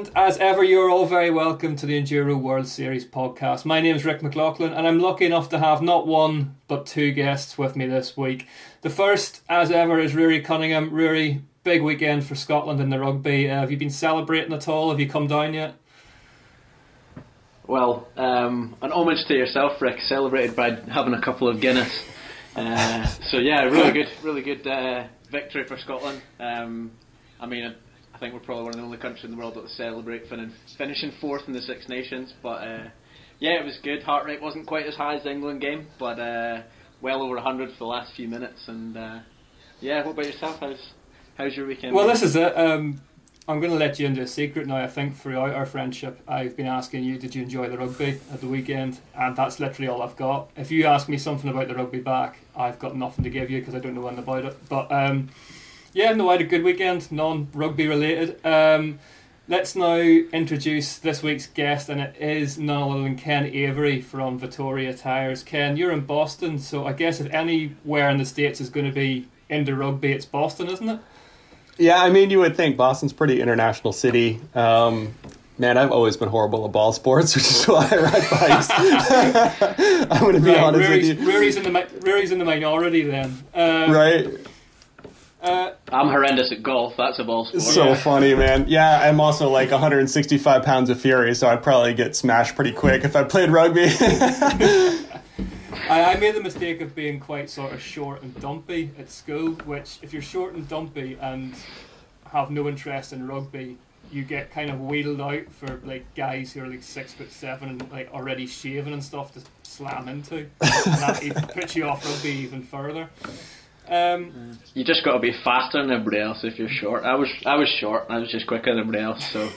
And as ever, you're all very welcome to the Enduro World Series podcast. My name is Ric McLaughlin, and I'm lucky enough to have not one but two guests with me this week. The first, as ever, is Ruaridh Cunningham. Ruaridh, big weekend for Scotland in the rugby. Uh, have you been celebrating at all? Have you come down yet? Well, um, an homage to yourself, Ric, celebrated by having a couple of Guinness. Uh, so yeah, really good, really good uh, victory for Scotland. Um, I mean, think we're probably one of the only countries in the world that will celebrate fin- finishing fourth in the Six Nations. But uh, yeah, it was good. Heart rate wasn't quite as high as the England game, but uh, well over 100 for the last few minutes. And uh, yeah, what about yourself? How's how's your weekend? Well, been? this is it. Um, I'm going to let you into a secret now. I think throughout our friendship, I've been asking you, did you enjoy the rugby at the weekend? And that's literally all I've got. If you ask me something about the rugby back, I've got nothing to give you because I don't know anything about it. But um, yeah, no, I had a good weekend, non rugby related. Um, let's now introduce this week's guest, and it is none other than Ken Avery from Vittoria Tires. Ken, you're in Boston, so I guess if anywhere in the States is going to be into rugby, it's Boston, isn't it? Yeah, I mean, you would think Boston's pretty international city. Um, man, I've always been horrible at ball sports, which is why I ride bikes. I'm going to be Right, honest Ruaridh's, with you. Ruaridh's in the Ruaridh's in the minority then. Um, Right? Uh, I'm horrendous at golf. That's a ball sport. So Yeah. funny, man. Yeah, I'm also like 165 pounds of fury, so I'd probably get smashed pretty quick if I played rugby. I, I made the mistake of being quite sort of short and dumpy at school, which if you're short and dumpy and have no interest in rugby, you get kind of wheeled out for like guys who are like six foot seven and like already shaven and stuff to slam into. and that puts you off rugby even further. Um, You just got to be faster than everybody else if you're short. I was I was short. I was just quicker than everybody else. So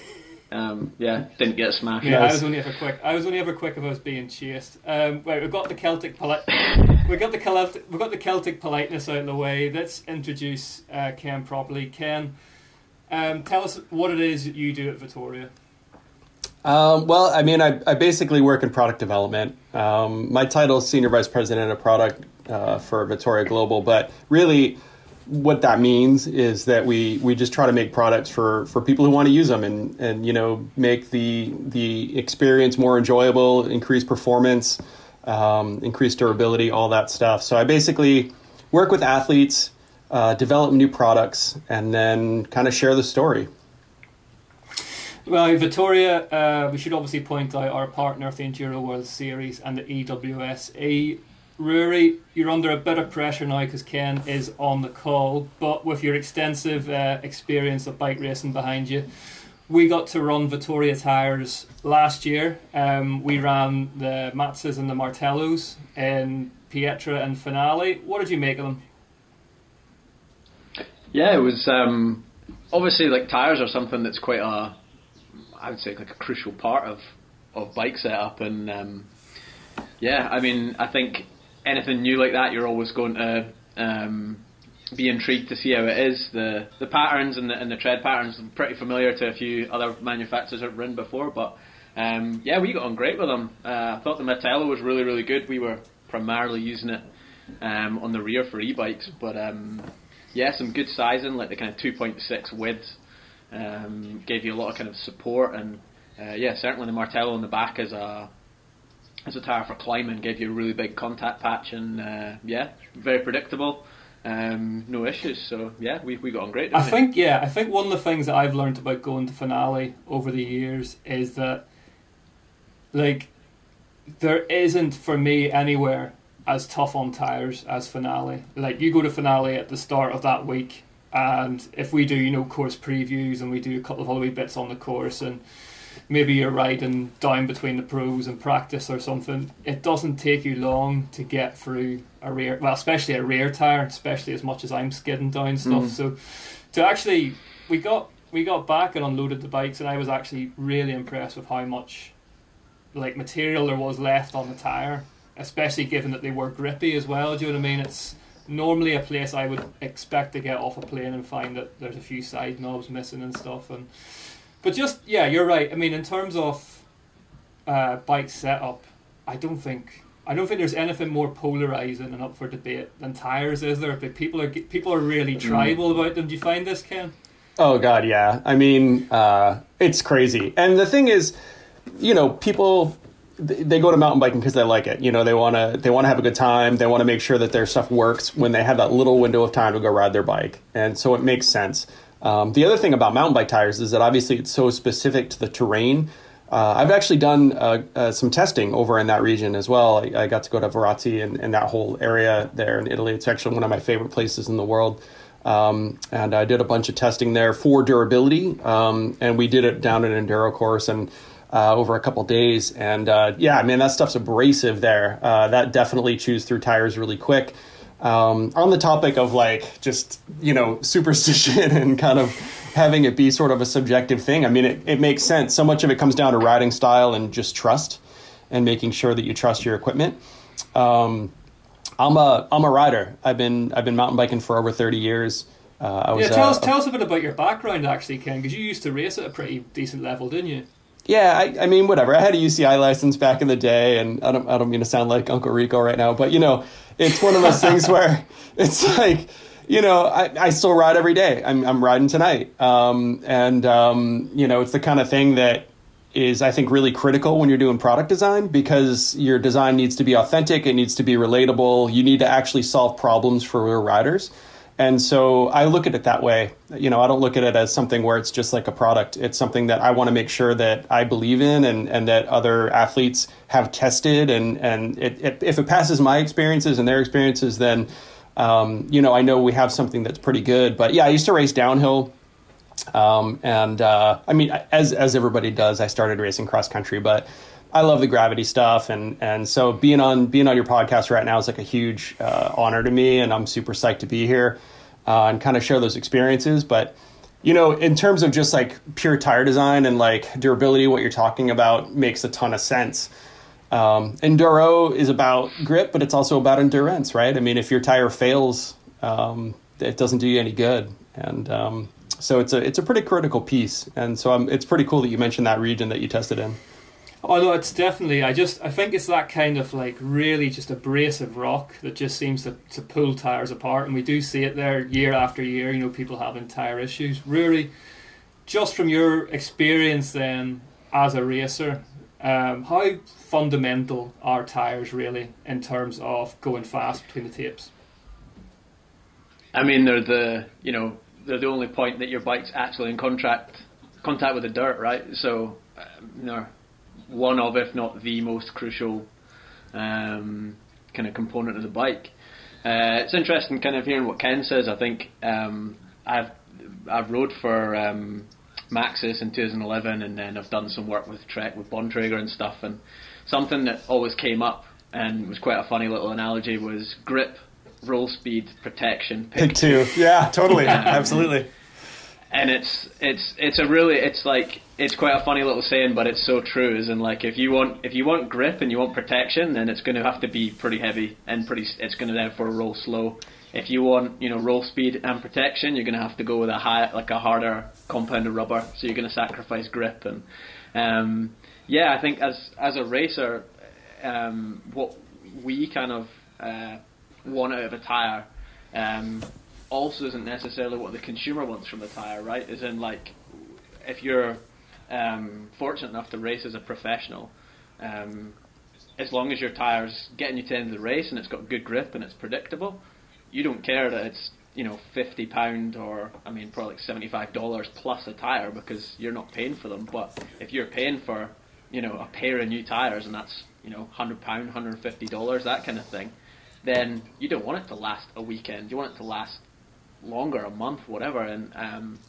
um, yeah, didn't get smashed. Yeah, I was only ever quick. I was only ever quick if I was being chased. Um, right, we've got the Celtic polite. we got the Celtic. We got the Celtic politeness out of the way. Let's introduce uh, Ken properly. Ken, um, tell us what it is that you do at Vittoria. Um, well, I mean, I, I basically work in product development. Um, my title is Senior Vice President of Product uh, for Vittoria Global, but really, what that means is that we, we just try to make products for, for people who want to use them and, and you know make the the experience more enjoyable, increase performance, um, increase durability, all that stuff. So I basically work with athletes, uh, develop new products, and then kind of share the story. Well, Vittoria, uh, we should obviously point out our partner of the Enduro World Series and the EWSE. Ruaridh, you're under a bit of pressure now because Ken is on the call, but with your extensive uh, experience of bike racing behind you, we got to run Vittoria tires last year. Um, we ran the Mazzas and the Martellos in Pietra and Finale. What did you make of them? Yeah, it was um, obviously like tires are something that's quite a, I would say like a crucial part of of bike setup, and um, yeah, I mean I think anything new like that, you're always going to um, be intrigued to see how it is. The the patterns and the and the tread patterns are pretty familiar to a few other manufacturers that have ridden before, but um, yeah, we got on great with them. Uh, I thought the Martello was really really good. We were primarily using it um, on the rear for e-bikes, but um, yeah, some good sizing, like the kind of 2.6 widths, um, gave you a lot of kind of support, and uh, yeah, certainly the Martello on the back is a as a tire for climbing gave you a really big contact patch, and uh, yeah, very predictable, um, no issues. So yeah, we we got on great. I we? think yeah, I think one of the things that I've learned about going to finale over the years is that like there isn't for me anywhere as tough on tires as finale. Like you go to finale at the start of that week and if we do, you know, course previews and we do a couple of other wee bits on the course and maybe you're riding down between the pros and practice or something, it doesn't take you long to get through a rear well, especially a rear tire, especially as much as I'm skidding down stuff. Mm. So to actually we got we got back and unloaded the bikes and I was actually really impressed with how much like material there was left on the tire, especially given that they were grippy as well. Do you know what I mean? It's normally a place I would expect to get off a plane and find that there's a few side knobs missing and stuff. And but just yeah, you're right. I mean, in terms of uh, bike setup, I don't think I don't think there's anything more polarizing and up for debate than tires. Is there? Like people are people are really tribal about them. Do you find this, Ken? Oh God, yeah. I mean, uh, it's crazy. And the thing is, you know, people they go to mountain biking because they like it. You know, they want to they want to have a good time. They want to make sure that their stuff works when they have that little window of time to go ride their bike, and so it makes sense. Um, the other thing about mountain bike tires is that obviously it's so specific to the terrain. Uh, I've actually done uh, uh, some testing over in that region as well. I, I got to go to Varazze and, and, that whole area there in Italy. It's actually one of my favorite places in the world. Um, and I did a bunch of testing there for durability. Um, and we did it down an enduro course and uh, over a couple days. And uh, yeah, I mean, that stuff's abrasive there. Uh, that definitely chews through tires really quick. Um, on the topic of like just, you know, superstition and kind of having it be sort of a subjective thing, I mean, it, it makes sense. So much of it comes down to riding style and just trust and making sure that you trust your equipment. Um, I'm a I'm a rider. I've been I've been mountain biking for over thirty years. Uh, I was, yeah, tell us uh, tell us a bit about your background, actually, Ken, because you used to race at a pretty decent level, didn't you? Yeah, I, I, mean, whatever. I had a UCI license back in the day, and I don't I don't mean to sound like Uncle Rico right now, but you know, it's one of those things where it's like, you know, I, I still ride every day. I'm I'm riding tonight, um, and um, you know, it's the kind of thing that is I think really critical when you're doing product design because your design needs to be authentic, it needs to be relatable. You need to actually solve problems for your riders. And so I look at it that way. You know, I don't look at it as something where it's just like a product. It's something that I want to make sure that I believe in and, and that other athletes have tested. And, and it, it, if it passes my experiences and their experiences, then, um, you know, I know we have something that's pretty good. But yeah, I used to race downhill um, and uh, I mean, as as everybody does, I started racing cross country, but I love the gravity stuff, and and so being on being on your podcast right now is like a huge uh, honor to me, and I'm super psyched to be here uh, and kind of share those experiences. But you know, in terms of just like pure tire design and like durability, what you're talking about makes a ton of sense. Um, enduro is about grip, but it's also about endurance, right? I mean, if your tire fails, um, it doesn't do you any good, and um, so it's a it's a pretty critical piece, and so um, it's pretty cool that you mentioned that region that you tested in. Oh no, it's definitely. I just I think it's that kind of like really just abrasive rock that just seems to, to pull tires apart, and we do see it there year after year. You know, people having tire issues. Really, just from your experience then as a racer, um, how fundamental are tires really in terms of going fast between the tapes? I mean, they're the you know they're the only point that your bike's actually in contact contact with the dirt, right? So, um, you know, one of, if not the most crucial um, kind of component of the bike. Uh, it's interesting, kind of hearing what Ken says. I think um, I've I've rode for um, Maxxis in 2011, and then I've done some work with Trek with Bontrager and stuff. And something that always came up and was quite a funny little analogy was grip roll speed protection pick, pick two. Yeah, totally, absolutely. And it's it's it's a really it's like it's quite a funny little saying, but it's so true. Is in like if you want if you want grip and you want protection, then it's going to have to be pretty heavy and pretty. It's going to therefore roll slow. If you want you know roll speed and protection, you're going to have to go with a high like a harder compounded rubber. So you're going to sacrifice grip and um, yeah, I think as as a racer, um, what we kind of uh, one out of a tire um, also isn't necessarily what the consumer wants from the tire, right? Is in like if you're um, fortunate enough to race as a professional, um, as long as your tire's getting you to the end of the race and it's got good grip and it's predictable, you don't care that it's you know fifty pound or I mean probably like seventy five dollars plus a tire because you're not paying for them. But if you're paying for you know a pair of new tires and that's you know hundred pound, hundred fifty dollars, that kind of thing, then you don't want it to last a weekend. You want it to last longer, a month, whatever. And um,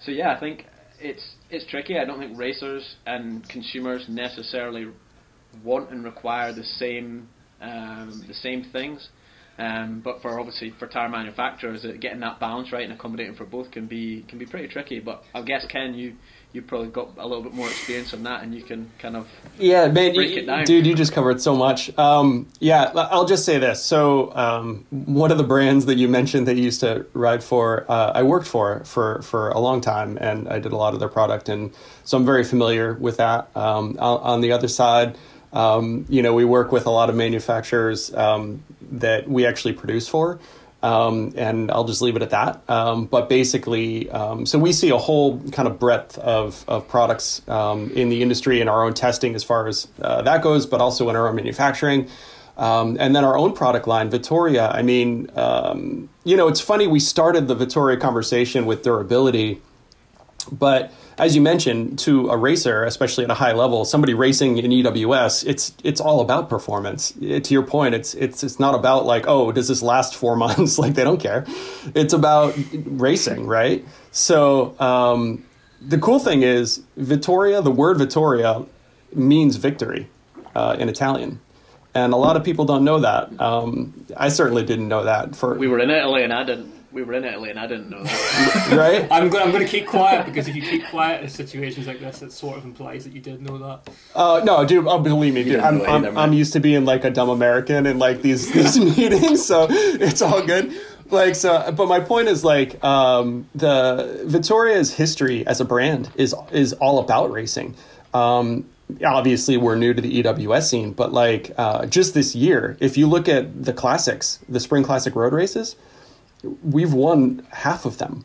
so yeah, I think it's it's tricky. I don't think racers and consumers necessarily want and require the same um, the same things. Um, but for obviously for tire manufacturers, uh, getting that balance right and accommodating for both can be can be pretty tricky. But I guess Ken, you you've probably got a little bit more experience on that, and you can kind of yeah, man, you, dude, you just covered so much. Um, yeah, I'll just say this. So um, one of the brands that you mentioned that you used to ride for, uh, I worked for for for a long time, and I did a lot of their product, and so I'm very familiar with that. Um, on the other side. Um, you know, we work with a lot of manufacturers um, that we actually produce for, Um, and I'll just leave it at that. Um, but basically, um, so we see a whole kind of breadth of, of products um, in the industry and our own testing as far as uh, that goes, but also in our own manufacturing. Um, and then our own product line, Vittoria. I mean, um, you know, it's funny, we started the Vittoria conversation with durability, but as you mentioned, to a racer, especially at a high level, somebody racing in EWS, it's it's all about performance. It, to your point, it's it's it's not about like, oh, does this last four months? like they don't care. It's about racing, right? So um, the cool thing is, Vittoria. The word Vittoria means victory uh, in Italian and a lot of people don't know that. Um, I certainly didn't know that. For we were in Italy, and I didn't we were in Italy and I didn't know that. right? I'm going. I'm going to keep quiet because if you keep quiet in situations like this, it sort of implies that you did know that. Uh, no, dude. Oh, believe me, dude. I'm, I'm, I'm, used to being like a dumb American in like these these meetings, so it's all good. Like so, but my point is like um, the Vittoria's history as a brand is is all about racing. Um, obviously we're new to the EWS scene, but like uh, just this year, if you look at the classics, the spring classic road races, we've won half of them.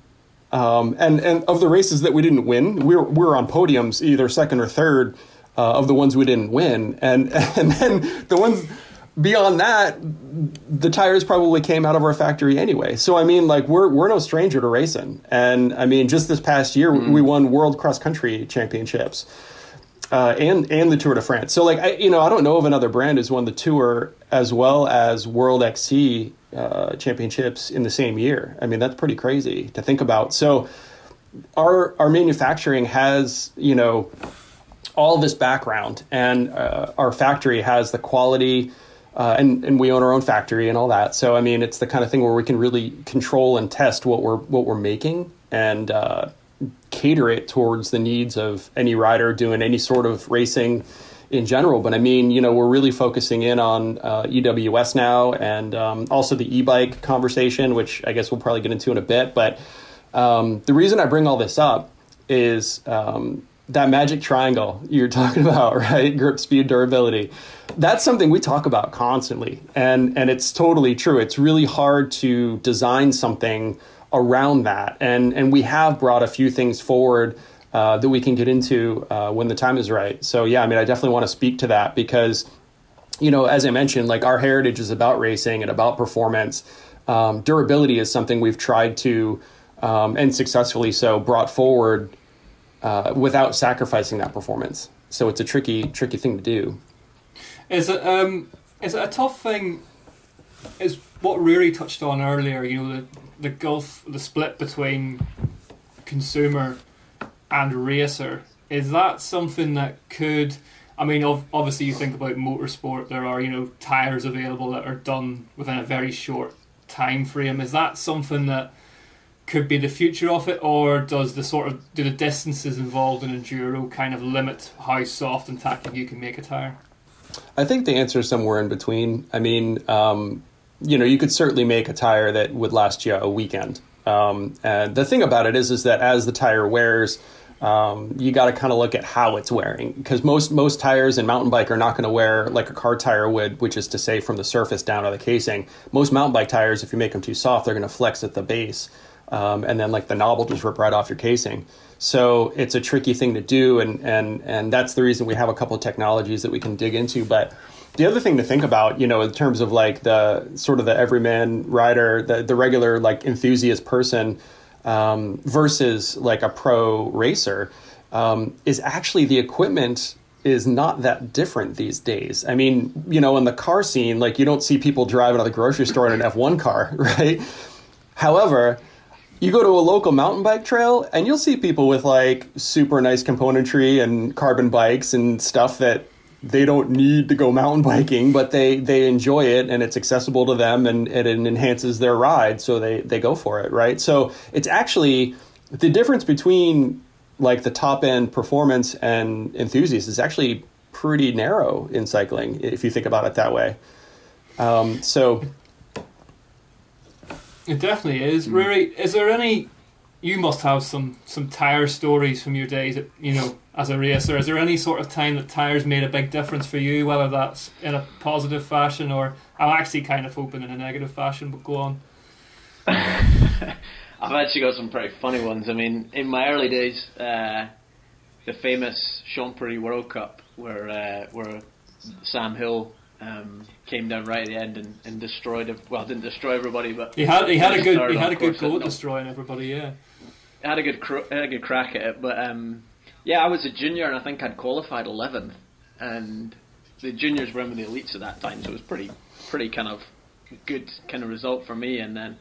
Um, and and of the races that we didn't win, we were, we were on podiums, either second or third uh, of the ones we didn't win. And and then the ones beyond that, the tires probably came out of our factory anyway. So I mean, like we're we're no stranger to racing. And I mean, just this past year, mm-hmm. we won world cross country championships. Uh, and and the Tour de France. So like I, you know I don't know of another brand who's won the Tour as well as World XC uh, championships in the same year. I mean, that's pretty crazy to think about. So, our our manufacturing has you know all this background, and uh, our factory has the quality. Uh, and and we own our own factory and all that. So I mean, it's the kind of thing where we can really control and test what we're what we're making and uh, cater it towards the needs of any rider doing any sort of racing in general. But I mean, you know, we're really focusing in on uh, EWS now and um, also the e-bike conversation, which I guess we'll probably get into in a bit. But um, the reason I bring all this up is um, that magic triangle you're talking about, right? Grip, speed, durability. That's something we talk about constantly, and and it's totally true. It's really hard to design something around that, and and we have brought a few things forward uh, that we can get into uh, when the time is right. So yeah, I mean, I definitely want to speak to that because, you know, as I mentioned, like our heritage is about racing and about performance. Um, durability is something we've tried to, um, and successfully so, brought forward uh, without sacrificing that performance. So it's a tricky, tricky thing to do. Is it um, is it a tough thing? Is what Ruaridh touched on earlier? You know, the the gulf, the split between consumer and racer. Is that something that could? I mean, obviously, you think about motorsport. There are you know tires available that are done within a very short time frame. Is that something that could be the future of it, or does the sort of do the distances involved in enduro kind of limit how soft and tacky you can make a tire? I think the answer is somewhere in between. I mean, um, you know, you could certainly make a tire that would last you a weekend. Um, and the thing about it is, is that as the tire wears, um, you got to kind of look at how it's wearing because most most tires in mountain bike are not going to wear like a car tire would, which is to say from the surface down to the casing. Most mountain bike tires, if you make them too soft, they're going to flex at the base, um, and then like the knob will just rip right off your casing. So it's a tricky thing to do, and and and that's the reason we have a couple of technologies that we can dig into, but. The other thing to think about, you know, in terms of like the sort of the everyman rider, the, the regular like enthusiast person, um, versus like a pro racer um, is actually the equipment is not that different these days. I mean, you know, in the car scene, like you don't see people driving to the grocery store in an F1 car, right? However, you go to a local mountain bike trail and you'll see people with like super nice componentry and carbon bikes and stuff that they don't need to go mountain biking, but they they enjoy it and it's accessible to them and, and it enhances their ride, so they they go for it, right? So it's actually the difference between like the top end performance and enthusiasts is actually pretty narrow in cycling if you think about it that way. Um, so it definitely is. Rory, is there any? You must have some some tire stories from your days, at, you know, as a racer. Is there any sort of time that tires made a big difference for you, whether that's in a positive fashion or I'm actually kind of hoping in a negative fashion, but go on. I've actually got some pretty funny ones. I mean, in my early days, uh, the famous Champery World Cup, where uh, where Sam Hill um, came down right at the end and, and destroyed. Well, didn't destroy everybody, but he had he had a good he had a good course, go at destroying everybody. Yeah. Had a good cr- had a good crack at it, but um, yeah, I was a junior and I think I'd qualified 11th, and the juniors were in with the elites at that time, so it was pretty pretty kind of good kind of result for me. And then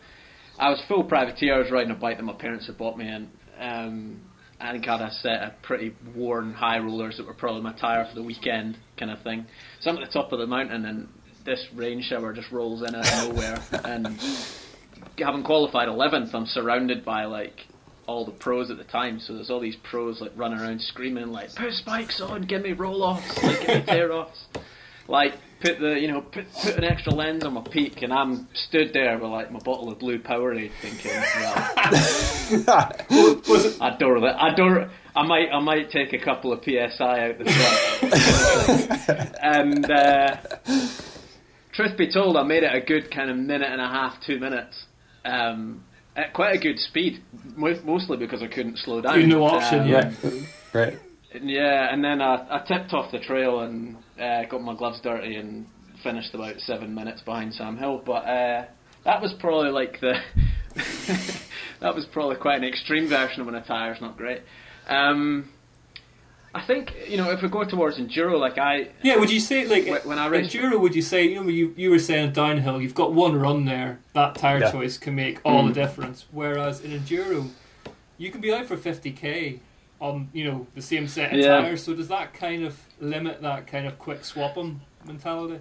I was full privateer. I was riding a bike that my parents had bought me, and um, I think I had a set of pretty worn high rollers that were probably my tire for the weekend kind of thing. So I'm at the top of the mountain, and this rain shower just rolls in out of nowhere, and having qualified 11th, I'm surrounded by like all the pros at the time. So there's all these pros like running around screaming like, "Put spikes on, give me roll offs, like give me tear offs." Like put the you know put put an extra lens on my peak, and I'm stood there with like my bottle of blue Powerade, thinking, "Well, I don't, really- I don't, I might, I might take a couple of psi out the front." and uh, truth be told, I made it a good kind of minute and a half, two minutes. Um, at quite a good speed, mostly because I couldn't slow down. You no option, Um, yeah. right. yeah, and then I, I tipped off the trail and uh, got my gloves dirty and finished about seven minutes behind Sam Hill. But uh, that was probably like the that was probably quite an extreme version of when a tire's not great. Um, I think you know if we go towards enduro, like I Yeah, would you say like When- when I raced- enduro? Would you say you know you you were saying downhill? You've got one run there. That tire Yeah. choice can make all Mm. the difference. Whereas in enduro, you can be out for fifty k on you know the same set of Yeah. tires. So does that kind of limit that kind of quick swapping mentality?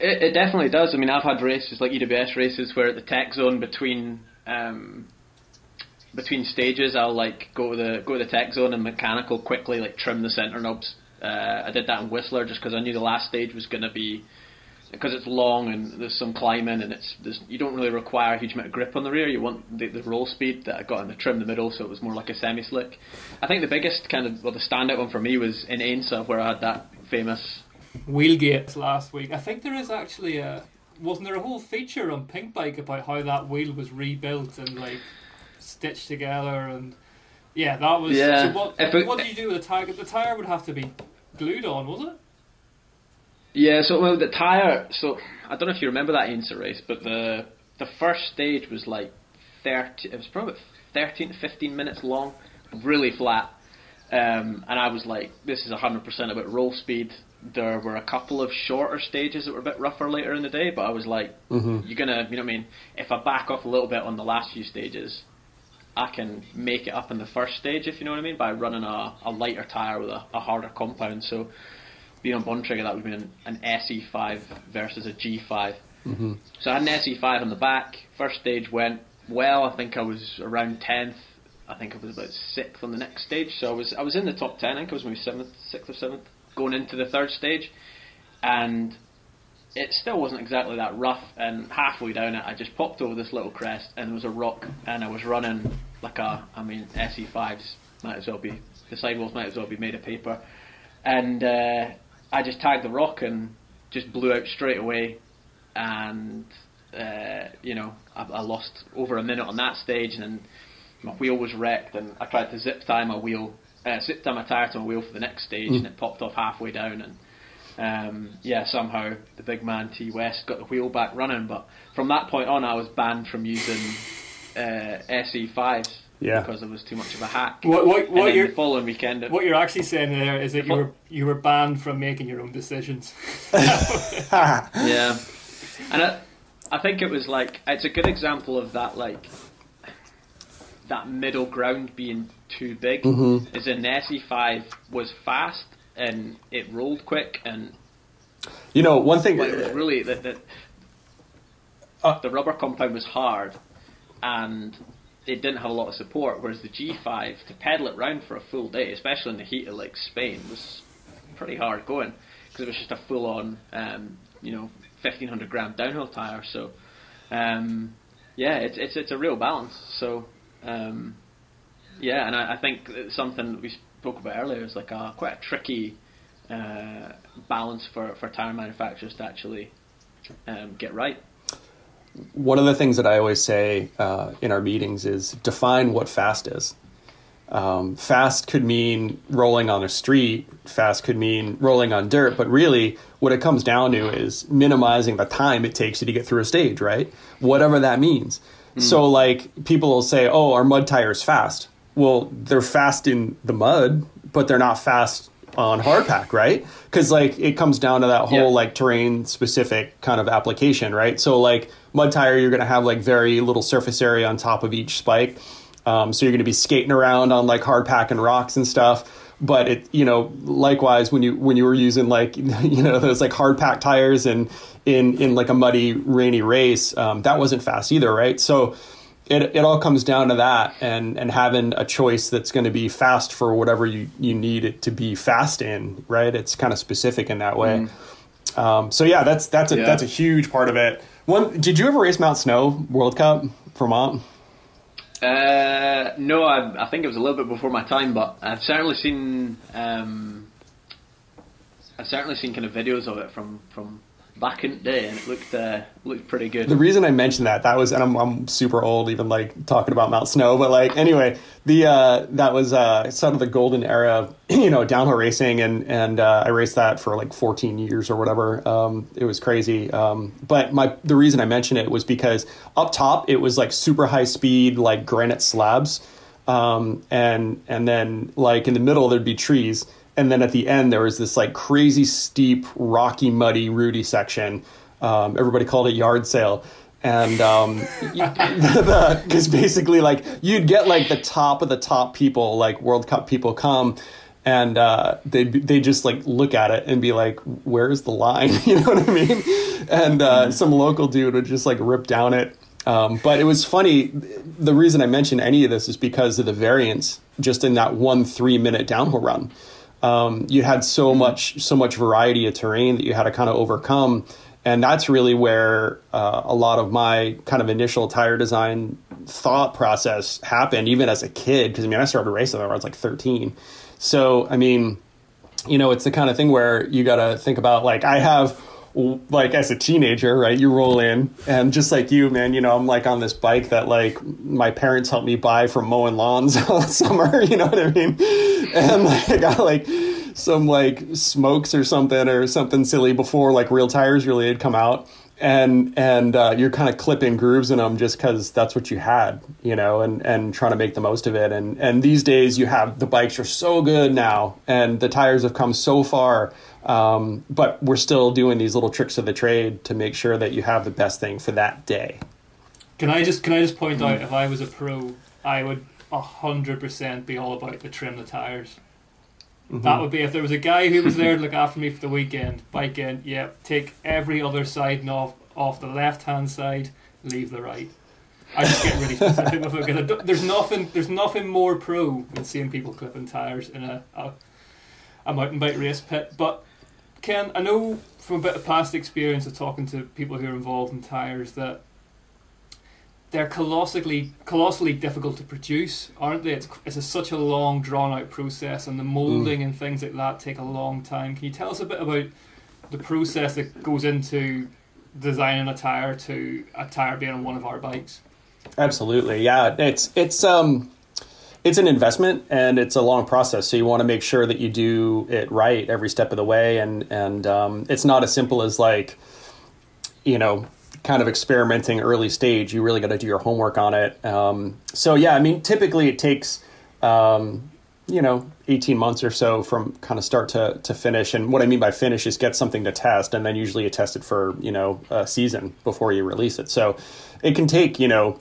It, it definitely does. I mean, I've had races like EWS races where at the tech zone between um, between stages, I'll like go to the go to the tech zone and mechanical quickly like trim the center knobs. Uh, I did that in Whistler just because I knew the last stage was going to be because it's long and there's some climbing and it's you don't really require a huge amount of grip on the rear. You want the, the roll speed that I got in the trim the middle, so it was more like a semi slick. I think the biggest kind of well the standout one for me was in Ainsa where I had that famous Wheelgate last week. I think there is actually a wasn't there a whole feature on Pink Bike about how that wheel was rebuilt and like stitched together and yeah, that was. Yeah. So what If it- what did you do with the tire? The tire would have to be glued on, was it? Yeah, so well, the tire. So I don't know if you remember that Ainsa race, but the the first stage was like thirty. It was probably thirteen to fifteen minutes long, really flat. Um, and I was like, this is hundred percent about roll speed. There were a couple of shorter stages that were a bit rougher later in the day, but I was like, you're gonna, you know what I mean? If I back off a little bit on the last few stages, I can make it up in the first stage, if you know what I mean, by running a, a lighter tire with a, a harder compound. So being on Bontrager, that would have been an, an SE5 versus a G5. Mm-hmm. So I had an SE5 on the back. First stage went well. I think I was around 10th. I think I was about sixth on the next stage. So I was I was in the top 10. I think I was maybe seventh, sixth or seventh going into the third stage, and it still wasn't exactly that rough. And halfway down it, I just popped over this little crest, and there was a rock, and I was running like a. I mean, SE5s might as well be the sidewalls might as well be made of paper, and uh, I just tagged the rock and just blew out straight away, and uh, you know I, I lost over a minute on that stage, and my wheel was wrecked, and I tried to zip tie my wheel, uh, zip tie my tire to my wheel for the next stage, and it popped off halfway down, and um, yeah, somehow the big man T West got the wheel back running, but from that point on, I was banned from using uh, SE5s Yeah. because it was too much of a hack. What what what then you're the following weekend, it- what you're actually saying there is that you were you were banned from making your own decisions. Yeah, and I, I think it was like it's a good example of that like that middle ground being too big. Mhm. Is in the SE5 was fast and it rolled quick and You know, one thing. but it was really that the, Uh, the rubber compound was hard and it didn't have a lot of support. Whereas the G5 to pedal it round for a full day, especially in the heat of like Spain, was pretty hard going because it was just a full on, um, you know, 1500 gram downhill tire. So, um, yeah, it's it's it's a real balance. So, um, yeah, and I, I think something that we spoke about earlier is like a quite a tricky uh, balance for for tire manufacturers to actually um, get right. one of the things that I always say uh, in our meetings is define what fast is. Um, fast could mean rolling on a street. Fast could mean rolling on dirt. But really, what it comes down to is minimizing the time it takes you to get through a stage, right? Whatever that means. Mm. So, like, people will say, "Oh, our mud tires fast." Well, they're fast in the mud, but they're not fast on hardpack, right? Because like it comes down to that whole yeah. like terrain specific kind of application, right? So like mud tire, you're going to have like very little surface area on top of each spike um, so you're going to be skating around on like hard pack and rocks and stuff. But it, you know, likewise when you when you were using like you know those like hard pack tires and in in like a muddy rainy race, um, that wasn't fast either, right? So it, it all comes down to that and and having a choice that's going to be fast for whatever you you need it to be fast in, right? It's kind of specific in that way. Mm. Um, so yeah, that's that's a yeah. that's a huge part of it. One, did you ever race Mount Snow World Cup, Vermont? Uh, no, I, I, think it was a little bit before my time, but I've certainly seen um, I've certainly seen kind of videos of it from from back in the day, and it looked uh, looked pretty good. The reason I mentioned that that was, and I'm, I'm super old, even like talking about Mount Snow, but like anyway, the uh, that was uh, sort of the golden era of you know downhill racing, and and uh, I raced that for like 14 years or whatever. Um, it was crazy, um, but my the reason I mentioned it was because up top it was like super high speed, like granite slabs, um, and and then like in the middle there'd be trees and then at the end there was this like crazy steep rocky muddy rooty section um, everybody called it yard sale and because um, basically like you'd get like the top of the top people like world cup people come and uh, they they just like look at it and be like, "Where's the line?" you know what I mean? And uh, mm-hmm. some local dude would just like rip down it. Um, but it was funny. The reason I mention any of this is because of the variance just in that one three minute downhill run um, you had so much so much variety of terrain that you had to kind of overcome. And that's really where uh, a lot of my kind of initial tire design thought process happened even as a kid. Because i mean i started racing when i was like 13 so i mean you know it's the kind of thing where you got to think about like i have like as a teenager, right? You roll in and just like you, man, you know, I'm like on this bike that like my parents helped me buy from mowing lawns all summer, you know what I mean? And I got like some like smokes or something or something silly before like real tires really had come out. And and uh, you're kind of clipping grooves in them just because that's what you had, you know, and, and trying to make the most of it. And and these days you have the bikes are so good now, and the tires have come so far um, but we're still doing these little tricks of the trade to make sure that you have the best thing for that day. Can I just can I just point out if I was a pro, I would hundred percent be all about the trim the tires. Mm-hmm. That would be if there was a guy who was there to look after me for the weekend, bike in, yeah, take every other side off off the left hand side, leave the right. I just get really specific with it there's nothing there's nothing more pro than seeing people clipping tires in a, a a mountain bike race pit. But Ken, I know from a bit of past experience of talking to people who are involved in tires that they're colossally colossally difficult to produce, aren't they? It's, it's a, such a long, drawn out process, and the molding mm. and things like that take a long time. Can you tell us a bit about the process that goes into designing a tire to a tire being on one of our bikes? Absolutely, yeah. It's it's um it's an investment and it's a long process. So you want to make sure that you do it right every step of the way, and and um, it's not as simple as like, you know, kind of experimenting early stage. You really got to do your homework on it. Um, so yeah, I mean, typically it takes. Um, you know, 18 months or so from kind of start to, to finish. And what I mean by finish is get something to test, and then usually you test it for, you know, a season before you release it. So it can take, you know,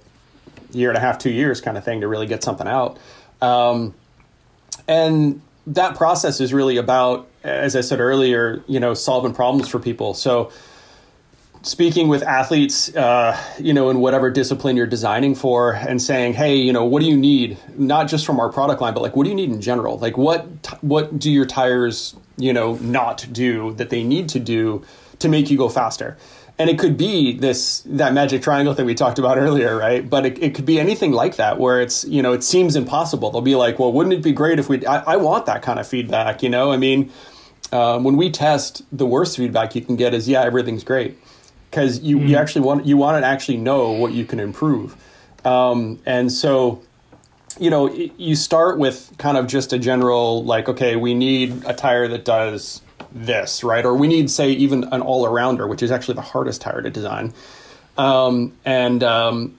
year and a half, two years kind of thing to really get something out. Um, and that process is really about, as I said earlier, you know, solving problems for people. So speaking with athletes, uh, you know, in whatever discipline you're designing for, and saying, hey, you know, what do you need? Not just from our product line, but like, what do you need in general? Like, what what do your tires, you know, not do that they need to do to make you go faster? And it could be this that magic triangle thing we talked about earlier right? But it, it could be anything like that where it's you know it seems impossible. They'll be like well wouldn't it be great if we i, I want that kind of feedback you know? I mean um, when we test the worst feedback you can get is yeah everything's great. Because you, you actually want you want to actually know what you can improve. Um, and so, you know, you start with kind of just a general like, okay, we need a tire that does this, right? Or we need, say, even an all arounder, which is actually the hardest tire to design. Um, and um,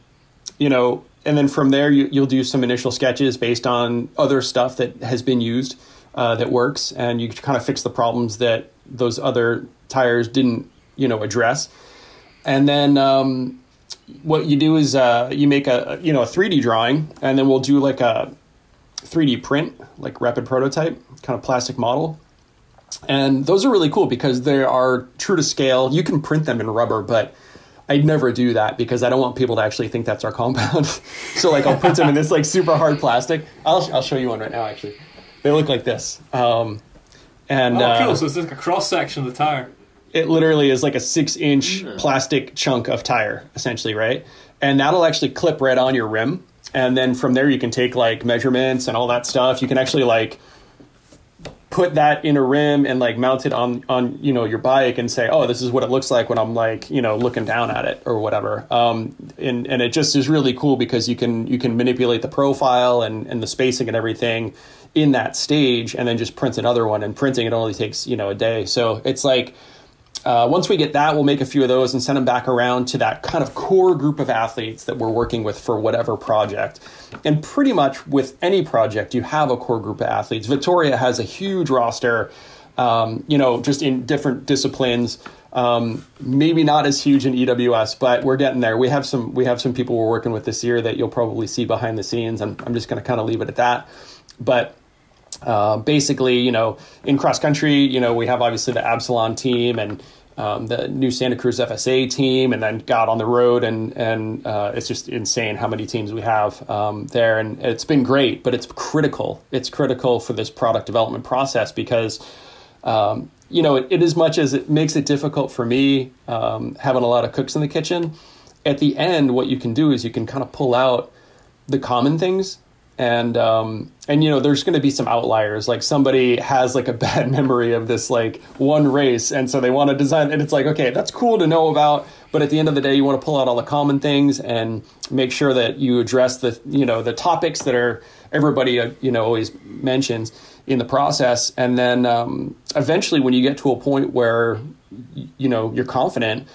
you know, and then from there you, you'll do some initial sketches based on other stuff that has been used uh, that works, and you kind of fix the problems that those other tires didn't, you know, address. And then um, what you do is uh, you make a you know a 3D drawing, and then we'll do like a 3D print, like rapid prototype, kind of plastic model. And those are really cool because they are true to scale. You can print them in rubber, but I'd never do that because I don't want people to actually think that's our compound. so like I'll print them in this like super hard plastic. I'll I'll show you one right now actually. They look like this. Um, and Oh, uh, cool. So it's like a cross section of the tire. it literally is like a six inch plastic chunk of tire, essentially, right? And that'll actually clip right on your rim. And then from there, you can take like measurements and all that stuff. You can actually like put that in a rim and like mount it on on you know your bike and say oh this is what it looks like when i'm like you know looking down at it or whatever. Um, and and it just is really cool because you can you can manipulate the profile and and the spacing and everything in that stage and then just print another one. And printing it only takes you know a day. So it's like uh, once we get that, we'll make a few of those and send them back around to that kind of core group of athletes that we're working with for whatever project. And pretty much with any project, you have a core group of athletes. Vittoria has a huge roster, um, you know, just in different disciplines. Um, maybe not as huge in EWS, but we're getting there. We have some we have some people we're working with this year that you'll probably see behind the scenes. And I'm just going to kind of leave it at that. But uh, basically, you know, in cross country, you know, we have obviously the Absalon team and um, the new Santa Cruz FSA team, and then got on the road, and and uh, it's just insane how many teams we have um, there, and it's been great, but it's critical. It's critical for this product development process because. Um, you know, it, it as much as it makes it difficult for me um, having a lot of cooks in the kitchen, at the end, what you can do is you can kind of pull out the common things and um, and you know there's going to be some outliers like somebody has like a bad memory of this like one race and so they want to design and it's like okay that's cool to know about but at the end of the day you want to pull out all the common things and make sure that you address the you know the topics that are everybody uh, you know always mentions in the process. And then um, eventually when you get to a point where you know you're confident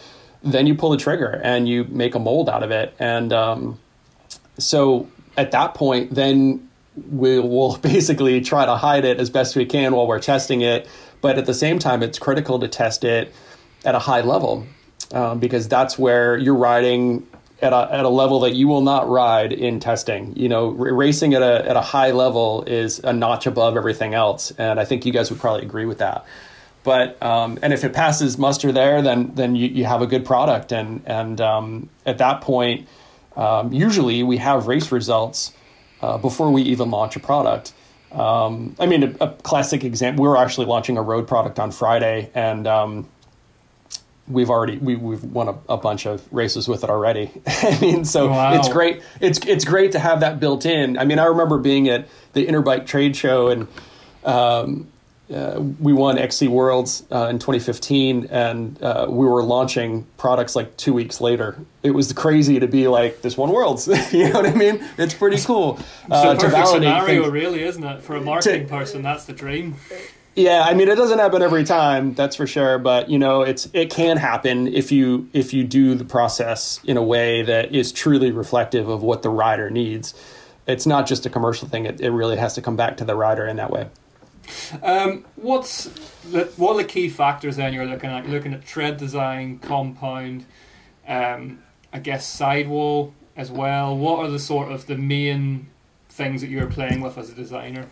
then you pull the trigger and you make a mold out of it. And um, so at that point, then we will basically try to hide it as best we can while we're testing it. But at the same time, it's critical to test it at a high level um, because that's where you're riding at a, at a level that you will not ride in testing. You know, r- racing at a, at a high level is a notch above everything else. And I think you guys would probably agree with that. But um, and if it passes muster there, then then you, you have a good product. And and um, at that point, um, usually we have race results uh, before we even launch a product. Um, I mean, a, a, classic example. We're actually launching a road product on Friday, and um, we've already we, we've won a, a, bunch of races with it already. I mean, so wow. it's great. It's it's great to have that built in. I mean, I remember being at the Interbike trade show and. Um, uh, we won XC Worlds uh, in 2015, and uh, we were launching products like two weeks later. It was crazy to be like this one Worlds. you know what I mean? It's pretty cool. A perfect scenario, things. really, isn't it? For a marketing to, person, that's the dream. Yeah, I mean, it doesn't happen every time, that's for sure. But you know, it's it can happen if you if you do the process in a way that is truly reflective of what the rider needs. It's not just a commercial thing. It, it really has to come back to the rider in that way. Um, what's the, what are the key factors then you're looking at? Looking at tread design, compound, um, I guess sidewall as well. What are the sort of the main things that you're playing with as a designer?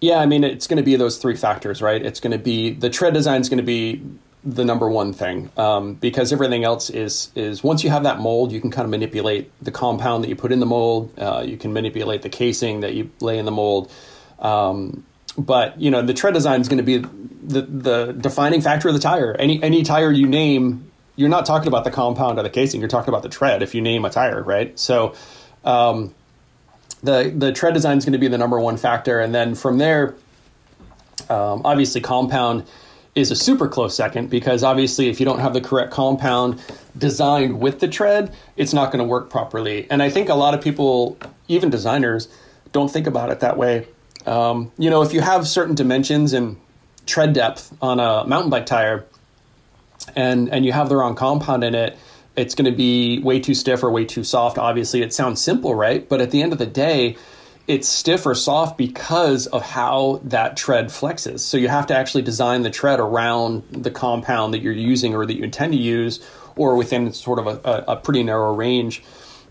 Yeah, I mean it's going to be those three factors, right? It's going to be the tread design is going to be the number one thing um, because everything else is is once you have that mold, you can kind of manipulate the compound that you put in the mold. Uh, you can manipulate the casing that you lay in the mold. Um, but you know the tread design is going to be the the defining factor of the tire. Any any tire you name, you're not talking about the compound or the casing. You're talking about the tread. If you name a tire, right? So um, the the tread design is going to be the number one factor, and then from there, um, obviously compound is a super close second because obviously if you don't have the correct compound designed with the tread, it's not going to work properly. And I think a lot of people, even designers, don't think about it that way. Um, you know, if you have certain dimensions and tread depth on a mountain bike tire, and and you have the wrong compound in it, it's going to be way too stiff or way too soft. Obviously, it sounds simple, right? But at the end of the day, it's stiff or soft because of how that tread flexes. So you have to actually design the tread around the compound that you're using or that you intend to use, or within sort of a, a pretty narrow range.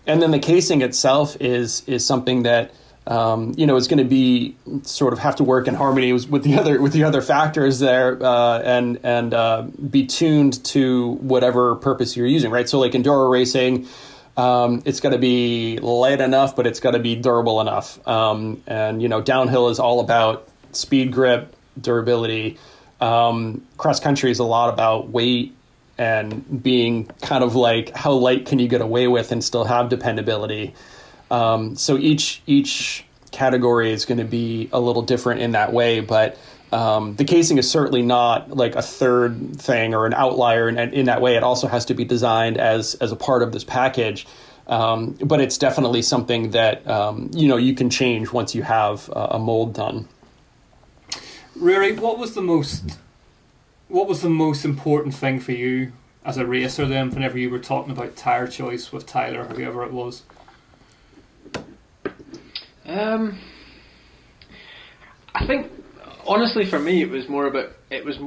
And then the casing itself is is something that um, you know, is going to be sort of have to work in harmony with the other with the other factors there, uh, and and uh, be tuned to whatever purpose you're using, right? So like enduro racing, um, it's got to be light enough, but it's got to be durable enough. Um, and you know, downhill is all about speed, grip, durability. Um, cross country is a lot about weight and being kind of like how light can you get away with and still have dependability. Um, so each each category is going to be a little different in that way, but um, the casing is certainly not like a third thing or an outlier in, in that way. It also has to be designed as as a part of this package. Um, but it's definitely something that um, you know you can change once you have uh, a mold done. Ruaridh, what was the most what was the most important thing for you as a racer then whenever you were talking about tire choice with Tyler or whoever it was? Um, I think honestly for me it was more about it was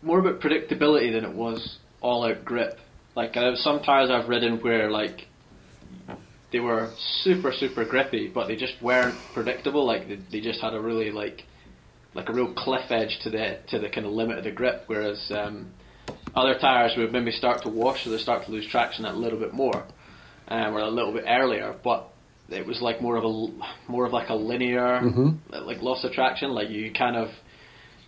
more about predictability than it was all out grip. Like some tires I've ridden where like they were super super grippy, but they just weren't predictable. Like they, they just had a really like like a real cliff edge to the to the kind of limit of the grip. Whereas um, other tires would maybe start to wash, so they start to lose traction a little bit more, um, or a little bit earlier. But it was like more of a more of like a linear mm-hmm. like loss of traction. Like you kind of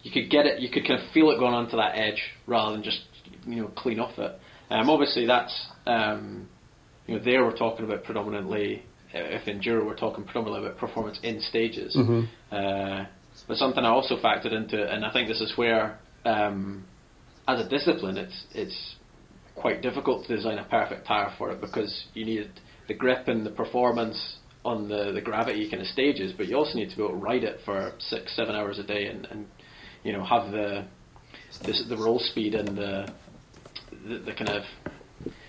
you could get it, you could kind of feel it going onto that edge rather than just you know clean off it. Um, obviously that's um, you know there we're talking about predominantly if enduro we're talking predominantly about performance in stages. Mm-hmm. Uh, but something I also factored into, it, and I think this is where um, as a discipline it's it's quite difficult to design a perfect tire for it because you need the grip and the performance on the, the gravity kind of stages, but you also need to be able to ride it for six, seven hours a day and, and you know, have the, the, the roll speed and the, the, the kind of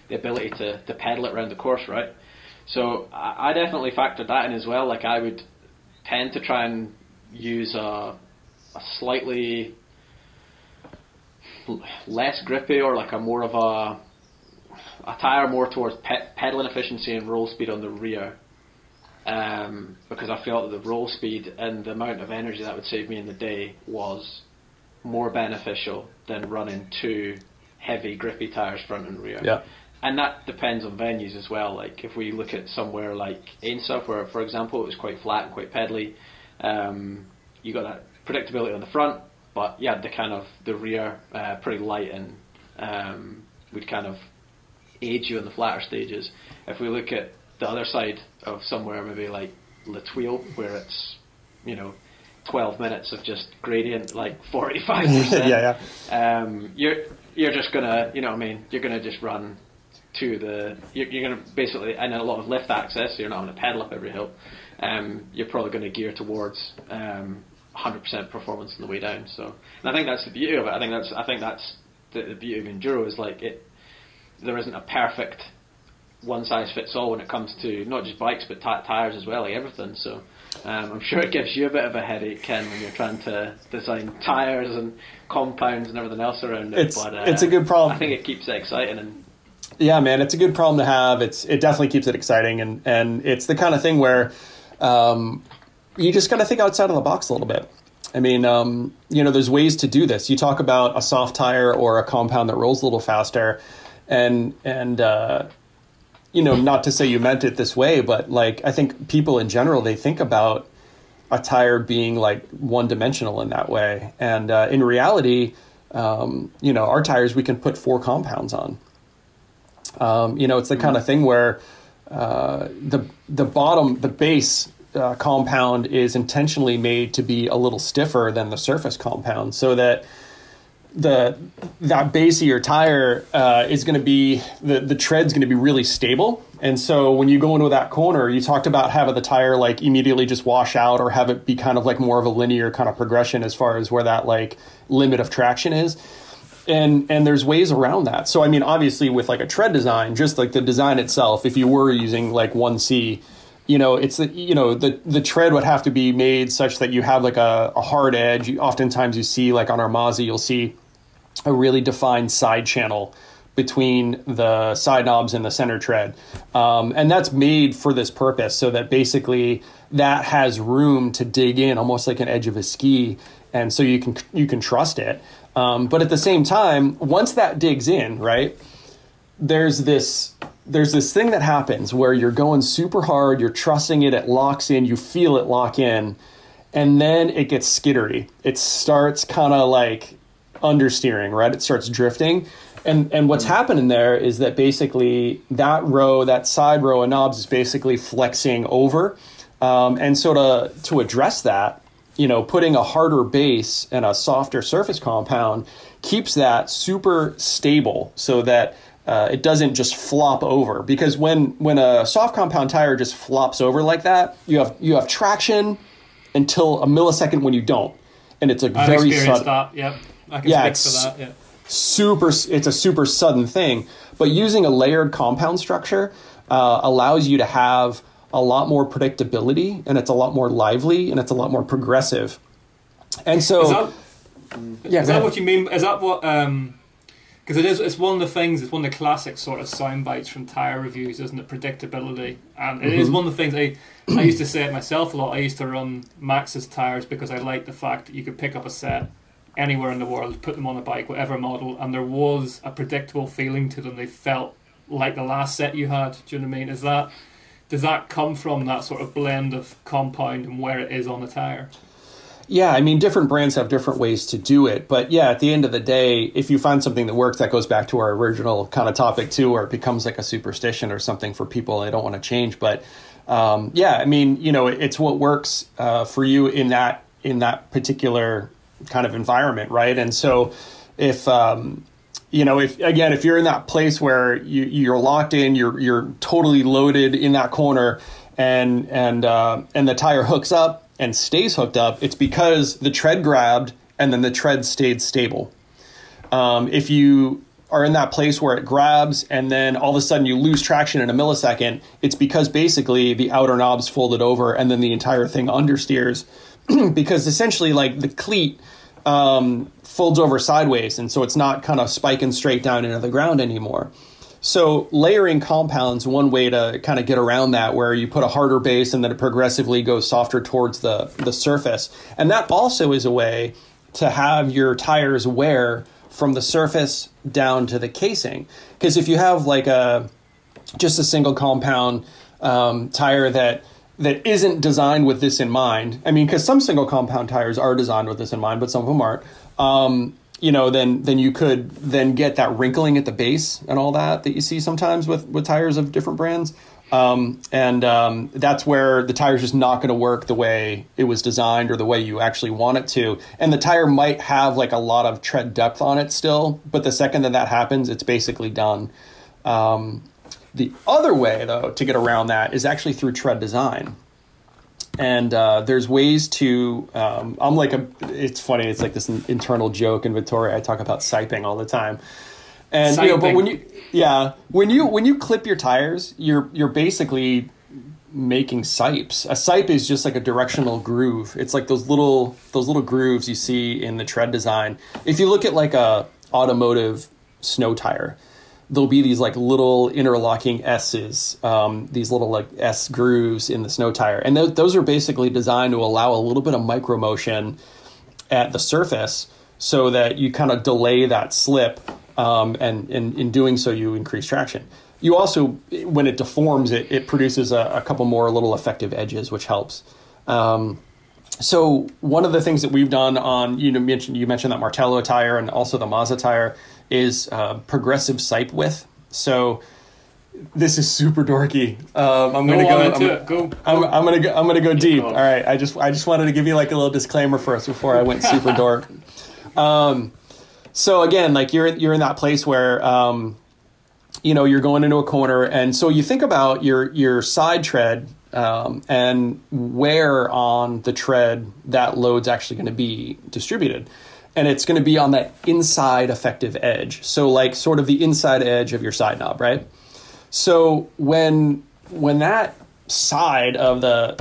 the ability to, to pedal it around the course, right? So I, I definitely factored that in as well. Like I would tend to try and use a, a slightly less grippy or like a more of a a tire more towards pe- pedaling efficiency and roll speed on the rear. Um, because I felt that the roll speed and the amount of energy that would save me in the day was more beneficial than running two heavy grippy tires front and rear. Yeah. And that depends on venues as well. Like if we look at somewhere like Ainsworth, where for example it was quite flat and quite pedally, um, you got that predictability on the front, but you had the kind of the rear uh, pretty light and um, would kind of aid you in the flatter stages. If we look at the other side of somewhere maybe like La Thuile, where it's you know 12 minutes of just gradient like 45 percent. yeah, yeah. Um, you're you're just gonna you know what I mean you're gonna just run to the you're, you're gonna basically and a lot of lift access. So you're not gonna pedal up every hill. Um, you're probably going to gear towards um, 100% performance on the way down. So, and I think that's the beauty of it. I think that's I think that's the, the beauty of enduro is like it there isn't a perfect one size fits all when it comes to not just bikes but t- tires as well, like everything. So um, I'm sure it gives you a bit of a headache, Ken, when you're trying to design tires and compounds and everything else around it. It's but uh, it's a good problem. I think it keeps it exciting and. Yeah, man, it's a good problem to have. It's it definitely keeps it exciting, and and it's the kind of thing where um, you just got to think outside of the box a little bit. I mean, um, you know, there's ways to do this. You talk about a soft tire or a compound that rolls a little faster and and uh, you know, not to say you meant it this way, but like I think people in general they think about a tire being like one dimensional in that way, and uh, in reality, um, you know, our tires we can put four compounds on. Um, you know, it's the kind of thing where uh, the the bottom, the base uh, compound is intentionally made to be a little stiffer than the surface compound, so that the that base of your tire uh, is going to be the the tread's going to be really stable. And so when you go into that corner you talked about having the tire like immediately just wash out or have it be kind of like more of a linear kind of progression as far as where that like limit of traction is. And and there's ways around that. So i mean obviously with like a tread design just like the design itself if you were using like 1c you know it's the you know the the tread would have to be made such that you have like a, a hard edge. You, oftentimes you see like on our Mazza you'll see a really defined side channel between the side knobs and the center tread. Um, and that's made for this purpose so that basically that has room to dig in almost like an edge of a ski. And so you can you can trust it. Um, but at the same time once that digs in right there's this there's this thing that happens where you're going super hard, you're trusting it, it locks in, you feel it lock in, and then it gets skittery. It starts kind of like understeering, right? It starts drifting. And and what's happening there is that basically that row, that side row of knobs is basically flexing over. Um, and so to to address that, you know, putting a harder base and a softer surface compound keeps that super stable so that uh, it doesn't just flop over because when when a soft compound tire just flops over like that, you have you have traction until a millisecond when you don't, and it's a I've very sudden. that. Yep, I can Yeah, speak it's- for that. Yeah. super it's a super sudden thing but using a layered compound structure uh, allows you to have a lot more predictability and it's a lot more lively and it's a lot more progressive and so Is that, yeah is that what you mean? Is that what? Because it is. It's one of the things. It's one of the classic sort of sound bites from tire reviews, isn't it? Predictability, and it is Mm-hmm. one of the things I. I used to say it myself a lot. I used to run Maxxis tires because I liked the fact that you could pick up a set anywhere in the world, put them on a bike, whatever model, and there was a predictable feeling to them. They felt like the last set you had. Do you know what I mean? Is that does that come from that sort of blend of compound and where it is on the tire? Yeah, I mean, different brands have different ways to do it. But yeah, at the end of the day, if you find something that works, that goes back to our original kind of topic too, where it becomes like a superstition or something for people they don't want to change. But um, yeah, I mean, you know, it's what works uh, for you in that in that particular kind of environment, right? And so if um, you know, if again, if you're in that place where you, you're locked in, you're you're totally loaded in that corner, and and uh, and the tire hooks up and stays hooked up, it's because the tread grabbed and then the tread stayed stable. Um, if you are in that place where it grabs and then all of a sudden you lose traction in a millisecond, it's because basically the outer knobs folded over and then the entire thing understeers because essentially like the cleat um, folds over sideways and so it's not kind of spiking straight down into the ground anymore. So layering compounds one way to kind of get around that where you put a harder base and then it progressively goes softer towards the the surface. And that also is a way to have your tires wear from the surface down to the casing. Because if you have like a just a single compound um, tire that that isn't designed with this in mind. I mean, because some single compound tires are designed with this in mind, but some of them aren't. Um, you know, then then you could then get that wrinkling at the base and all that that you see sometimes with with tires of different brands. Um, and um, that's where the tire's just not going to work the way it was designed or the way you actually want it to. And the tire might have like a lot of tread depth on it still, but the second that that happens, it's basically done. Um, the other way, though, to get around that is actually through tread design. And uh, there's ways to. Um, I'm like a. It's funny. It's like this internal joke in Vittoria. I talk about siping all the time. And you know, but when you yeah when you when you clip your tires, you're you're basically making sipes. A sipe is just like a directional groove. It's like those little those little grooves you see in the tread design. If you look at like a automotive snow tire, there'll be these like little interlocking S's, um, these little like S grooves in the snow tire, and th- those are basically designed to allow a little bit of micro motion at the surface, so that you kind of delay that slip, um, and, and in doing so you increase traction. You also, when it deforms, it it produces a, a couple more little effective edges, which helps. Um, so one of the things that we've done on you know mentioned you mentioned that Martello tire and also the Mazza tire is uh, progressive sipe width. So this is super dorky. Um, I'm gonna go. I'm, it. Go. I'm, I'm gonna go. I'm gonna go deep. All right. I just I just wanted to give you like a little disclaimer first before I went super dork. Um, so again, like you're you're in that place where um, you know you're going into a corner, and so you think about your your side tread um, and where on the tread that load's actually going to be distributed. And it's going to be on that inside effective edge. So, like, sort of the inside edge of your side knob, right? So, when when that side of the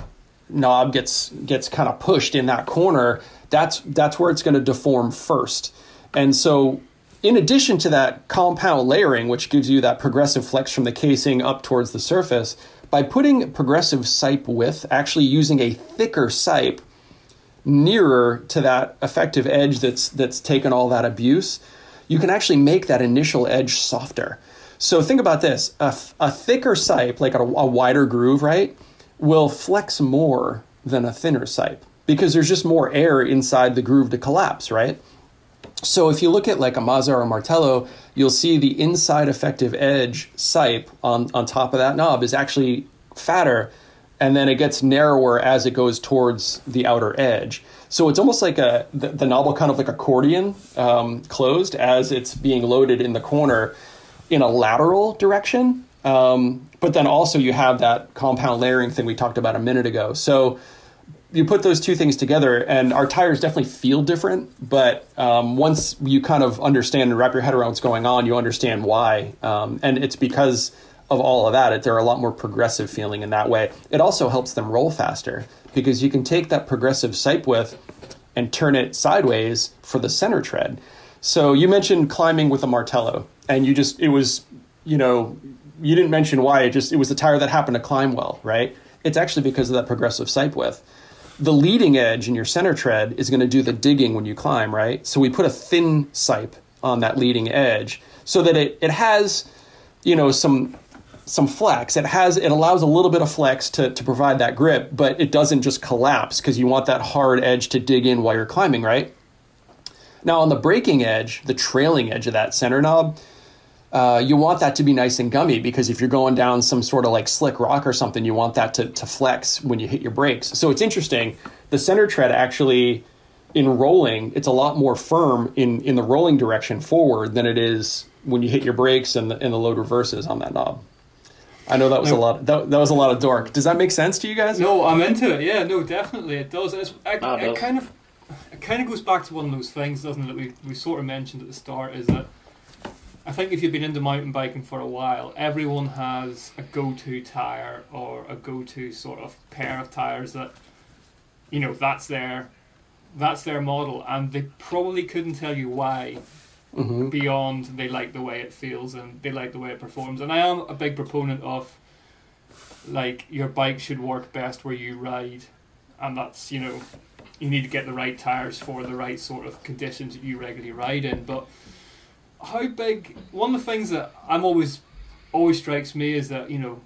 knob gets gets kind of pushed in that corner, that's that's where it's going to deform first. And so in addition to that compound layering, which gives you that progressive flex from the casing up towards the surface, by putting progressive sipe width, actually using a thicker sipe nearer to that effective edge that's that's taken all that abuse, you can actually make that initial edge softer. So think about this: a, a thicker sipe, like a, a wider groove, right, will flex more than a thinner sipe because there's just more air inside the groove to collapse, right? So if you look at like a Mazza or Martello, you'll see the inside effective edge sipe on, on top of that knob is actually fatter and then it gets narrower as it goes towards the outer edge. So it's almost like a the, the knob will kind of like accordion um, closed as it's being loaded in the corner in a lateral direction. Um, but then also you have that compound layering thing we talked about a minute ago. So you put those two things together, and our tires definitely feel different. But um, once you kind of understand and wrap your head around what's going on, you understand why. Um, and it's because of all of that. It, they're a lot more progressive feeling in that way. It also helps them roll faster because you can take that progressive sipe width and turn it sideways for the center tread. So you mentioned climbing with a Martello, and you just it was you know you didn't mention why it just it was the tire that happened to climb well, right? It's actually because of that progressive sipe width the leading edge in your center tread is going to do the digging when you climb, right? So we put a thin sipe on that leading edge so that it, it has, you know, some some flex. It has it allows a little bit of flex to, to provide that grip, but it doesn't just collapse because you want that hard edge to dig in while you're climbing, right? Now on the braking edge, the trailing edge of that center knob, uh, you want that to be nice and gummy because if you're going down some sort of like slick rock or something, you want that to, to flex when you hit your brakes. So it's interesting. The center tread actually, in rolling, it's a lot more firm in, in the rolling direction forward than it is when you hit your brakes and the, and the load reverses on that knob. I know that was a lot. That, that was a lot of dork. Does that make sense to you guys? No, I'm into it. Yeah, no, definitely it does. It's, it, oh, it, it kind of it kind of goes back to one of those things, doesn't it? That we we sort of mentioned at the start is that I think if you've been into mountain biking for a while, everyone has a go-to tire or a go-to sort of pair of tires that, you know, that's their, that's their model, and they probably couldn't tell you why. Mm-hmm. Beyond they like the way it feels and they like the way it performs, and I am a big proponent of, like your bike should work best where you ride, and that's you know, you need to get the right tires for the right sort of conditions that you regularly ride in, but how big? One of the things that I'm always always strikes me is that you know,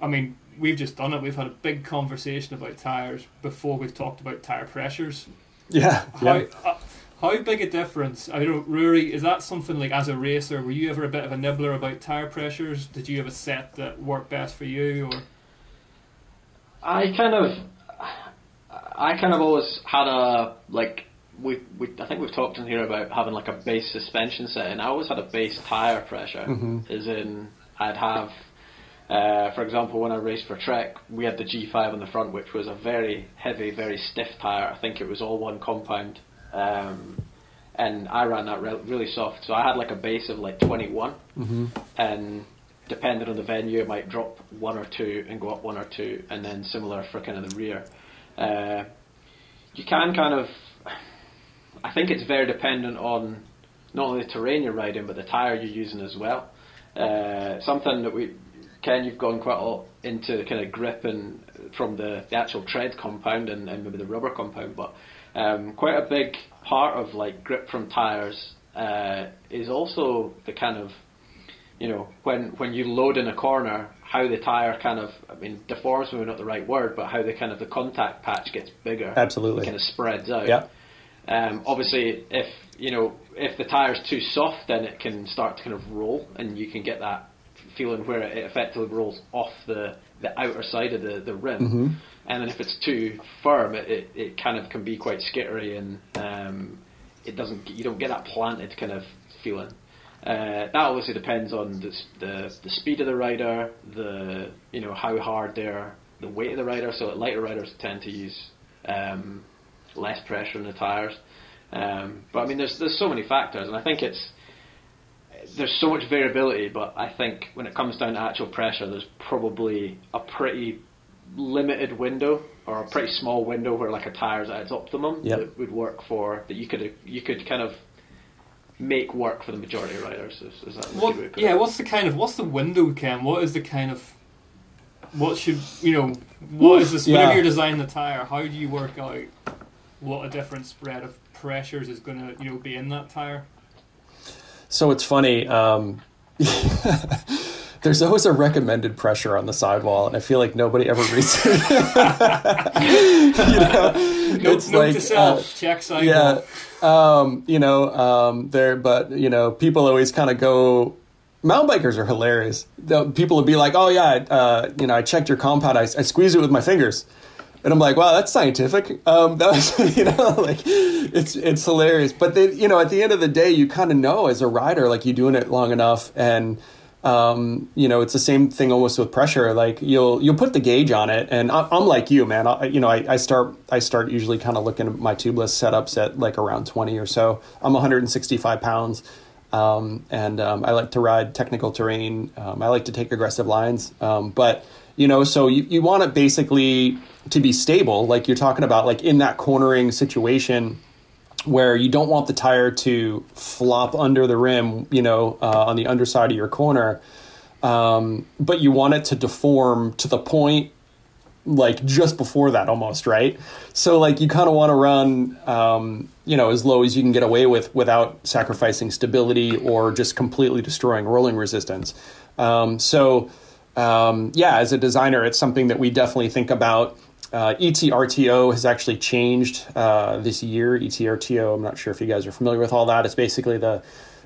I mean, we've just done it. We've had a big conversation about tires before we've talked about tire pressures. Yeah. How, yeah. Uh, how big a difference? I don't Ruaridh, is that something like as a racer, were you ever a bit of a nibbler about tire pressures? Did you have a set that worked best for you or I kind of I kind of always had a like we, we I think we've talked in here about having like a base suspension set, and I always had a base tire pressure, mm-hmm. as in I'd have, uh, for example, when I raced for Trek, we had the G5 on the front, which was a very heavy, very stiff tire. I think it was all one compound, um, and I ran that re- really soft. So I had like a base of like 21, mm-hmm. and depending on the venue, it might drop one or two and go up one or two, and then similar for kind of the rear. Uh, you can kind of I think it's very dependent on not only the terrain you're riding, but the tyre you're using as well. Uh, something that we, Ken, you've gone quite a lot into kind of grip and from the, the actual tread compound and, and maybe the rubber compound, but um, quite a big part of like grip from tyres uh, is also the kind of you know when when you load in a corner how the tire kind of I mean deforms maybe not the right word but how the kind of the contact patch gets bigger. Absolutely. Kind of spreads out. Yeah um, obviously, if you know if the tire's too soft, then it can start to kind of roll, and you can get that feeling where it effectively rolls off the, the outer side of the, the rim. Mm-hmm. And then if it's too firm, it, it, it, kind of can be quite skittery and um, it doesn't you don't get that planted kind of feeling. Uh, that obviously depends on the, the the speed of the rider, the you know how hard they're the weight of the rider. So lighter riders tend to use um, less pressure in the tires. Um, but I mean, there's there's so many factors, and I think it's there's so much variability. But I think when it comes down to actual pressure, there's probably a pretty limited window or a pretty small window where like a tire's at its optimum yep. that would work for that you could you could kind of make work for the majority of riders. Is, is that what, yeah, what's the kind of what's the window, Ken? What is the kind of what should you know? What Oof, is this? Yeah. Whenever you're designing the tire, how do you work out what a different spread of pressures is going to you know be in that tire? So it's funny. Um, there's always a recommended pressure on the sidewall, and I feel like nobody ever reads it. you know, note, it's note like, to self, uh, check sidewall. Yeah, um, you know, um, there, but you know, people always kind of go mountain bikers are hilarious. People would be like, "Oh yeah, uh, you know, I checked your compound. I, I squeezed it with my fingers," and I'm like, "Wow, that's scientific." Um, that was, you know, like it's it's hilarious. But they, you know, at the end of the day, you kind of know as a rider, like you're doing it long enough, and um, you know, it's the same thing almost with pressure. Like you'll you'll put the gauge on it, and I, am like you, man. I, you know, I, I start I start usually kind of looking at my tubeless setups at like around 20 or so. I'm 165 pounds. Um, and um, I like to ride technical terrain. Um, I like to take aggressive lines, um, but you know, so you, you want it basically to be stable, like you're talking about, like in that cornering situation where you don't want the tire to flop under the rim, you know, uh, on the underside of your corner, um, but you want it to deform to the point like just before that almost right? So like you kind of want to run um, you know as low as you can get away with without sacrificing stability or just completely destroying rolling resistance. Um, so um, yeah as a designer it's something that we definitely think about uh, ETRTO has actually changed uh, this year. ETRTO, I'm not sure if you guys are familiar with all that. It's basically the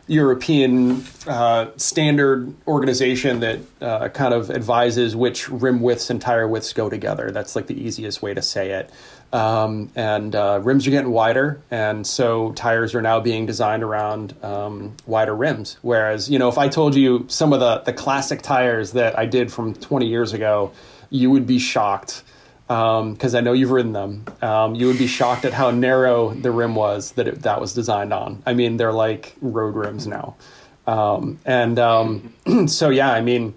European uh, standard organization that uh, kind of advises which rim widths and tire widths go together. That's like the easiest way to say it. Um, and uh, rims are getting wider, and so tires are now being designed around um, wider rims. Whereas, you know, if I told you some of the the classic tires that I did from 20 years ago, you would be shocked because um, I know you've ridden them. Um, you would be shocked at how narrow the rim was that it, that was designed on. I mean, they're like road rims now, um, and um, so yeah, I mean,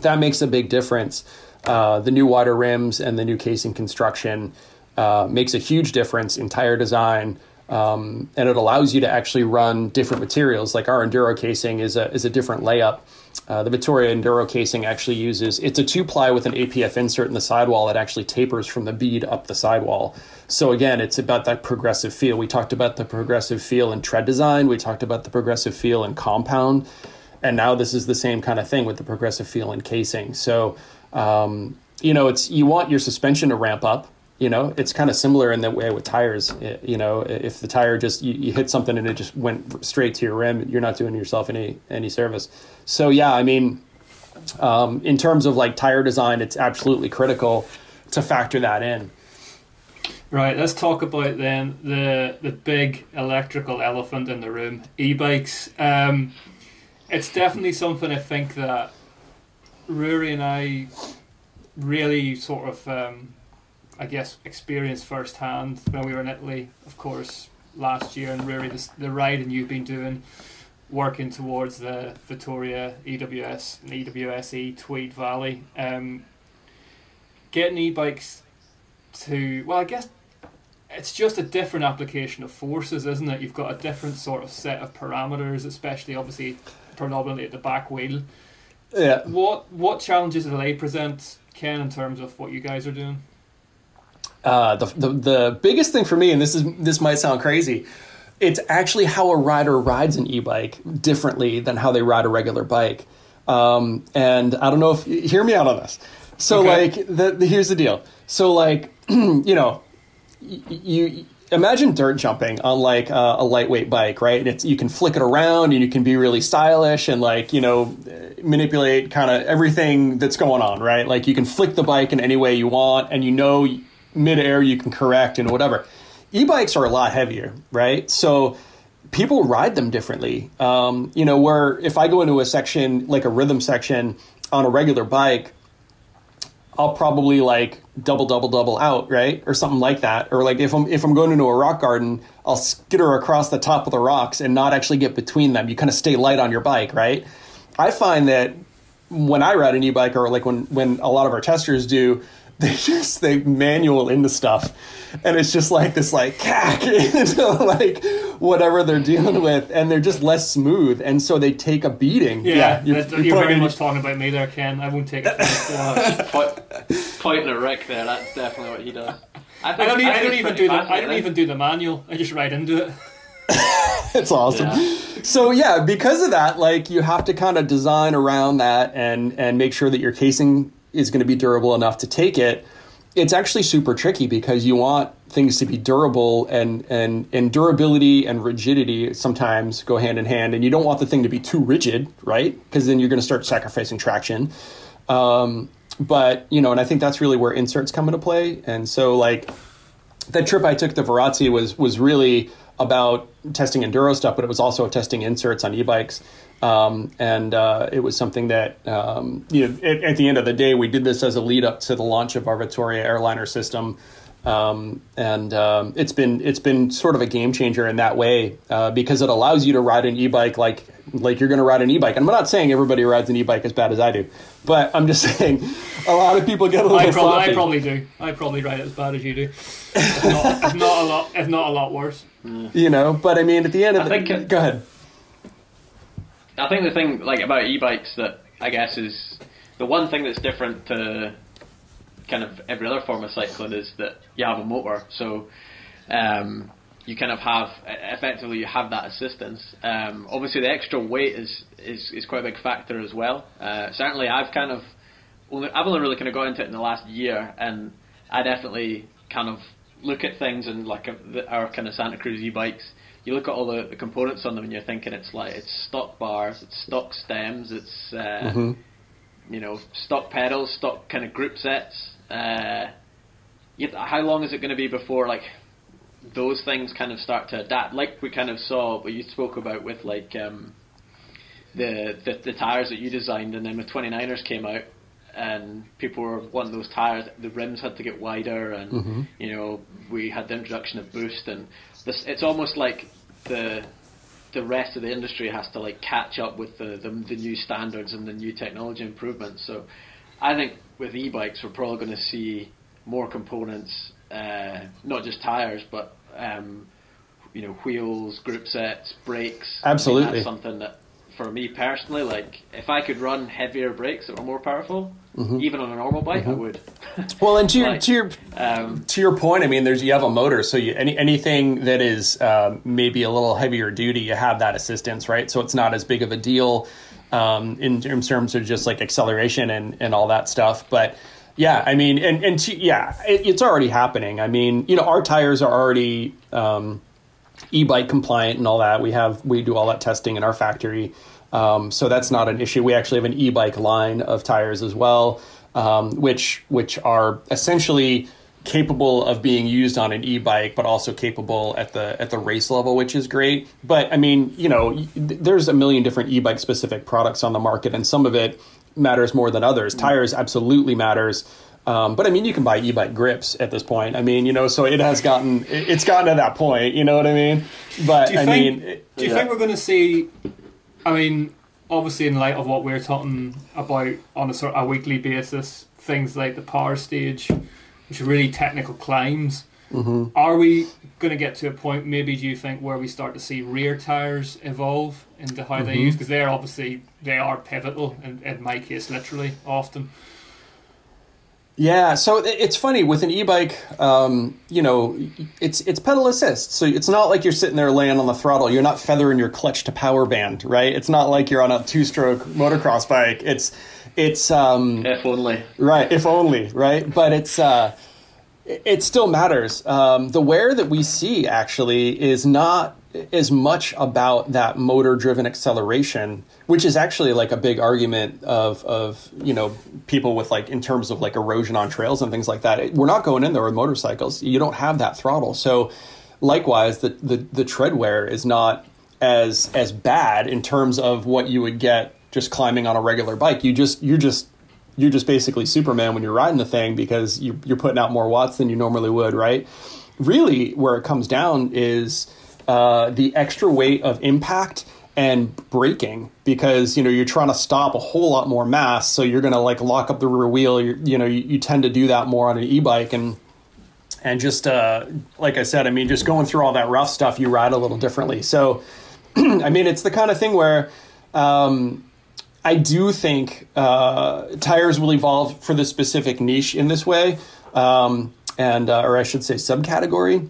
that makes a big difference. Uh, the new wider rims and the new casing construction uh, makes a huge difference in tire design. Um, and it allows you to actually run different materials. Like our enduro casing is a is a different layup uh, the Vittoria Enduro casing actually uses it's a two ply with an APF insert in the sidewall that actually tapers from the bead up the sidewall. So again, it's about that progressive feel. We talked about the progressive feel in tread design. We talked about the progressive feel in compound, and now this is the same kind of thing with the progressive feel in casing. So um, you know, it's you want your suspension to ramp up you know it's kind of similar in that way with tires you know if the tire just you, you, hit something and it just went straight to your rim you're not doing yourself any any service. So yeah i mean um, in terms of like tire design it's absolutely critical to factor that in. Right let's talk about then the the big electrical elephant in the room e-bikes. Um, it's definitely something i think that Ruaridh and i really sort of um, I guess, experienced firsthand when we were in Italy, of course, last year, and really the, the riding you've been doing, working towards the Vittoria EWS and EWSE Tweed Valley. Um, getting e bikes to, well, I guess it's just a different application of forces, isn't it? You've got a different sort of set of parameters, especially obviously predominantly at the back wheel. Yeah. What what challenges do they present, Ken, in terms of what you guys are doing? Uh, the, the the biggest thing for me, and this is this might sound crazy, it's actually how a rider rides an e-bike differently than how they ride a regular bike. Um, and I don't know if hear me out on this. So okay. like the, the, here's the deal. So like you know you, you imagine dirt jumping on like a, a, lightweight bike, right? And it's you can flick it around and you can be really stylish and like you know manipulate kind of everything that's going on, right? Like you can flick the bike in any way you want, and you know midair you can correct and whatever. e-bikes are a lot heavier, right? So people ride them differently. Um, you know, where if I go into a section like a rhythm section on a regular bike, I'll probably like double double double out, right? Or something like that. Or like if I'm if I'm going into a rock garden, I'll skitter across the top of the rocks and not actually get between them. You kind of stay light on your bike, right? I find that when I ride an e-bike or like when when a lot of our testers do, they just they manual into stuff and it's just like this like cack into like whatever they're dealing mm-hmm. with and they're just less smooth and so they take a beating Yeah, you're, you're, you're very much talking about me there, Ken. I won't take it. For point, pointing at Ric there. That's definitely what he does. I, I don't, think I don't even do the I don't even do the manual. I just ride into it. it's awesome Yeah. so yeah because of that like you have to kind of design around that and and make sure that your casing is going to be durable enough to take it it's actually super tricky because you want things to be durable and and and durability and rigidity sometimes go hand in hand and you don't want the thing to be too rigid right because then you're going to start sacrificing traction um, but you know and i think that's really where inserts come into play and so like that trip I took to Varazze was was really about testing enduro stuff, but it was also testing inserts on e-bikes. Um, and uh, it was something that um, you know at, at the end of the day we did this as a lead up to the launch of our Vittoria Air-Liner system. Um, and um, it's been it's been sort of a game changer in that way uh, because it allows you to ride an e-bike like like you're going to ride an e-bike. And I'm not saying everybody rides an e-bike as bad as I do, but I'm just saying a lot of people get a little I probably, I probably do. I probably ride it as bad as you do. If not, if not a lot, if not a lot worse. you know. But I mean, at the end of I the think it- go ahead. I think the thing like about e-bikes that I guess is the one thing that's different to kind of every other form of cycling is that you have a motor. So um, you kind of have effectively you have that assistance. Um, obviously, the extra weight is, is is quite a big factor as well. Uh, certainly, I've kind of only I've only really kind of got into it in the last year, and I definitely kind of look at things and like uh, the, our kind of Santa Cruz e-bikes. You look at all the, the components on them, and you're thinking it's like it's stock bars, it's stock stems, it's uh, you know stock pedals, stock kind of group sets. Uh, yet how long is it going to be before like those things kind of start to adapt? Like we kind of saw what you spoke about with like um, the, the the tires that you designed, and then the 29ers came out, and people were wanting those tires, the rims had to get wider, and you know we had the introduction of boost, and this it's almost like the the rest of the industry has to like catch up with the, the the new standards and the new technology improvements. So I think with e-bikes we're probably going to see more components, uh, not just tires, but um, you know wheels, group sets, brakes. Absolutely. that's something that for me personally, like if I could run heavier brakes that were more powerful, even on a normal bike, I would. Well, and to your Like, to your um, to your point, I mean, there's you have a motor, so you, any anything that is um, maybe a little heavier duty, you have that assistance, right? So it's not as big of a deal um, in, in terms of just like acceleration and and all that stuff. But yeah, I mean, and and to, yeah, it, it's already happening. I mean, you know, our tires are already. Um, e-bike compliant and all that. We have we do all that testing in our factory, um, so that's not an issue. We actually have an e-bike line of tires as well, um, which which are essentially capable of being used on an e-bike, but also capable at the at the race level, which is great. But I mean, you know, there's a million different e-bike specific products on the market, and some of it matters more than others. Tires absolutely matters. Um, but I mean, you can buy e-bike grips at this point. I mean, you know, so it has gotten it's gotten to that point. You know what I mean? But Do I think? mean, it- do you yeah. think we're going to see? I mean, obviously, in light of what we're talking about on a sort of a weekly basis, things like the power stage, which are really technical climbs. Mm-hmm. Are we going to get to a point? Maybe do you think where we start to see rear tires evolve into how they Mm-hmm. use? Because they're obviously they are pivotal, in my case, literally often. Yeah, so it's funny with an e-bike. Um, you know, it's it's pedal assist, so it's not like you're sitting there laying on the throttle. You're not feathering your clutch to power band, right? It's not like you're on a two-stroke motocross bike. It's it's um, if only. right, if only, right? But it's uh, it it still matters. Um, the wear that we see actually is not as much about that motor-driven acceleration, which is actually like a big argument of of you know people with like in terms of like erosion on trails and things like that. We're not going in there with motorcycles. You don't have that throttle, so likewise, the, the the tread wear is not as as bad in terms of what you would get just climbing on a regular bike. You just you just you're just basically Superman when you're riding the thing because you, you're putting out more watts than you normally would, right? Really, where it comes down is uh, the extra weight of impact and braking because you know you're trying to stop a whole lot more mass so you're going to like lock up the rear wheel. You you know you, you, tend to do that more on an e-bike and and just uh, like i said i mean just going through all that rough stuff you ride a little differently. So i mean it's the kind of thing where um, i do think uh, tires will evolve for the specific niche in this way um, and uh, or i should say subcategory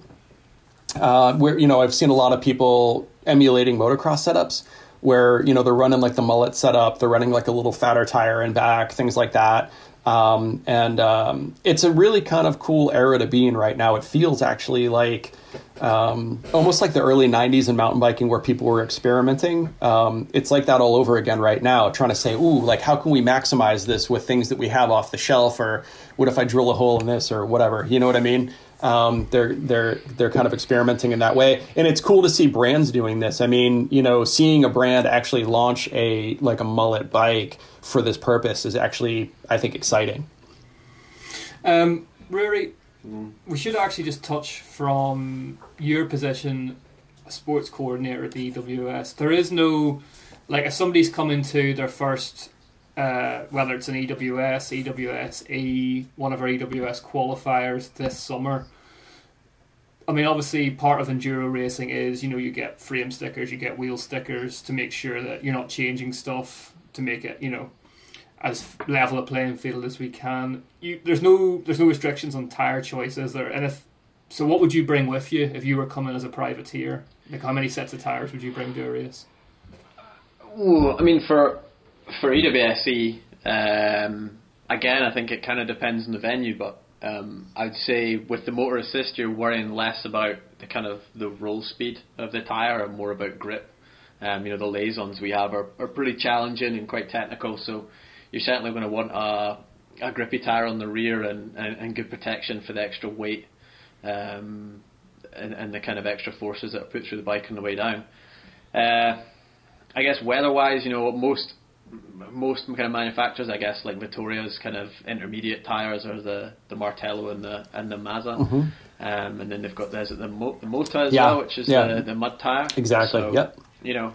uh, where you know I've seen a lot of people emulating motocross setups where you know they're running like the mullet setup, they're running like a little fatter tire in back, things like that. Um, and um, it's a really kind of cool era to be in right now. It feels actually like um, almost like the early 90s in mountain biking where people were experimenting. Um, it's like that all over again right now, trying to say, ooh, like how can we maximize this with things that we have off the shelf? Or what if I drill a hole in this or whatever? You know what I mean? Um, they're they're they're kind of experimenting in that way, and it's cool to see brands doing this. I mean, you know, seeing a brand actually launch a like a mullet bike for this purpose is actually, I think, exciting. Um, Ruaridh, we should actually just touch from your position, a sports coordinator at the EWS. There is no like if somebody's coming to their first uh, whether it's an EWS, EWSE, one of our EWS qualifiers this summer. I mean, obviously, part of enduro racing is you know you get frame stickers, you get wheel stickers to make sure that you're not changing stuff to make it you know as level a playing field as we can. You, there's no there's no restrictions on tire choices there, and if so, what would you bring with you if you were coming as a privateer? Like, how many sets of tires would you bring to a race? Ooh, I mean, for for EWSE, um, again, I think it kind of depends on the venue, but um, I'd say with the motor assist, you're worrying less about the kind of the roll speed of the tire and more about grip. Um, you know, the liaisons we have are, are pretty challenging and quite technical, so you're certainly going to want a, a grippy tire on the rear and, and, and good protection for the extra weight um, and, and the kind of extra forces that are put through the bike on the way down. Uh, I guess weather-wise, you know, most most kind of manufacturers, I guess, like Vittoria's kind of intermediate tires are the, the Martello and the and the Mazza, mm-hmm. um, and then they've got there's the, Mo- the Mota as yeah. well, which is yeah. the, the mud tire. Exactly. So, yep. You know,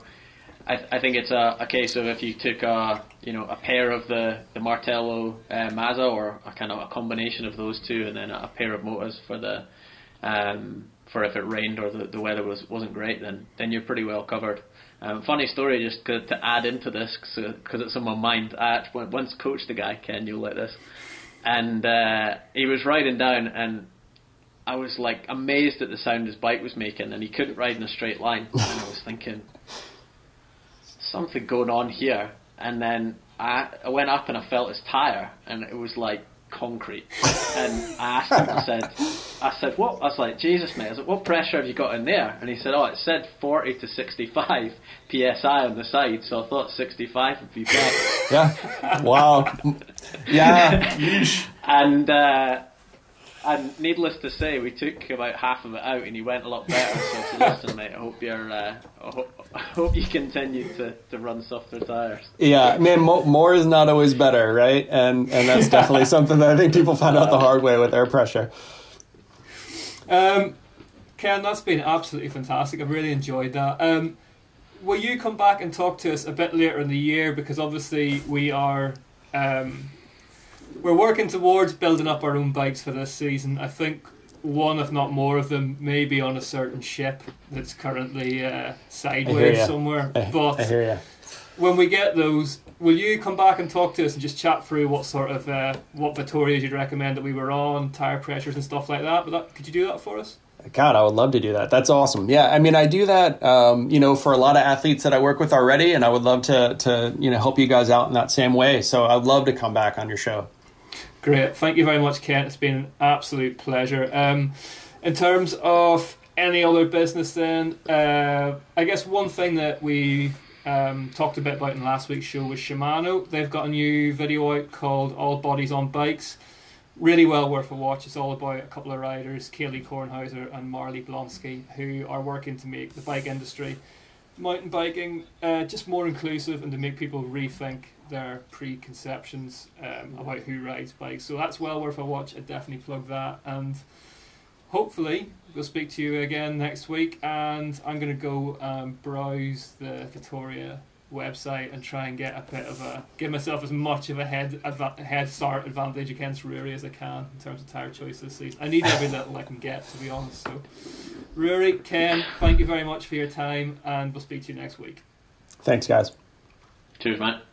I, I think it's a, a case of if you took a you know a pair of the the Martello uh, Mazza or a kind of a combination of those two, and then a, pair of Motas for the um, for if it rained or the, the weather was wasn't great, then then you're pretty well covered. Um, funny story, just to, add into this, because it's on my mind. I once coached a guy, Ken, you'll like this, and uh, he was riding down, and I was like amazed at the sound his bike was making, and he couldn't ride in a straight line. and I was thinking, something going on here. And then I, I went up and I felt his tire, and it was like concrete. and I asked him, I said, I said, what? I was like, Jesus, mate. I was like, what pressure have you got in there? And he said, oh, it said 40 to 65 psi on the side, so I thought 65 would be better. Yeah. Wow. yeah. and uh, and needless to say, we took about half of it out, and he went a lot better. So, I said, listen, mate, I hope you're, uh, I, hope, I hope you continue to, to run softer tires. Yeah, man, more is not always better, right? And and that's definitely something that I think people find out the hard way with air pressure. Um, Ken, that's been absolutely fantastic. I've really enjoyed that. Um, will you come back and talk to us a bit later in the year? Because obviously we are. Um, we're working towards building up our own bikes for this season. I think one, if not more of them, may be on a certain ship that's currently uh, sideways somewhere. I, but I when we get those, will you come back and talk to us and just chat through what sort of uh, what Vittorias you'd recommend that we were on, tire pressures and stuff like that? But that, could you do that for us? God, I would love to do that. That's awesome. Yeah, I mean, I do that, um, you know, for a lot of athletes that I work with already, and I would love to, to, you know, help you guys out in that same way. So I'd love to come back on your show. Great. Thank you very much, Ken. It's been an absolute pleasure. Um, in terms of any other business, then, uh, I guess one thing that we um, talked a bit about in last week's show was Shimano. They've got a new video out called All Bodies on Bikes. really well worth a watch. It's all about a couple of riders, Kailey Kornhauser and Marley Blonsky, who are working to make the bike industry, mountain biking, uh, just more inclusive and to make people rethink their preconceptions um, about who rides bikes. So that's well worth a watch. I definitely plug that. And hopefully, we'll speak to you again next week. And I'm going to go um, browse the Vittoria website and try and get a bit of a give myself as much of a head adva- head start advantage against Ruaridh as I can in terms of tire choice this season. I need every little I can get to be honest. So, Ruaridh, Ken, thank you very much for your time, and we'll speak to you next week. Thanks, guys. Cheers, mate.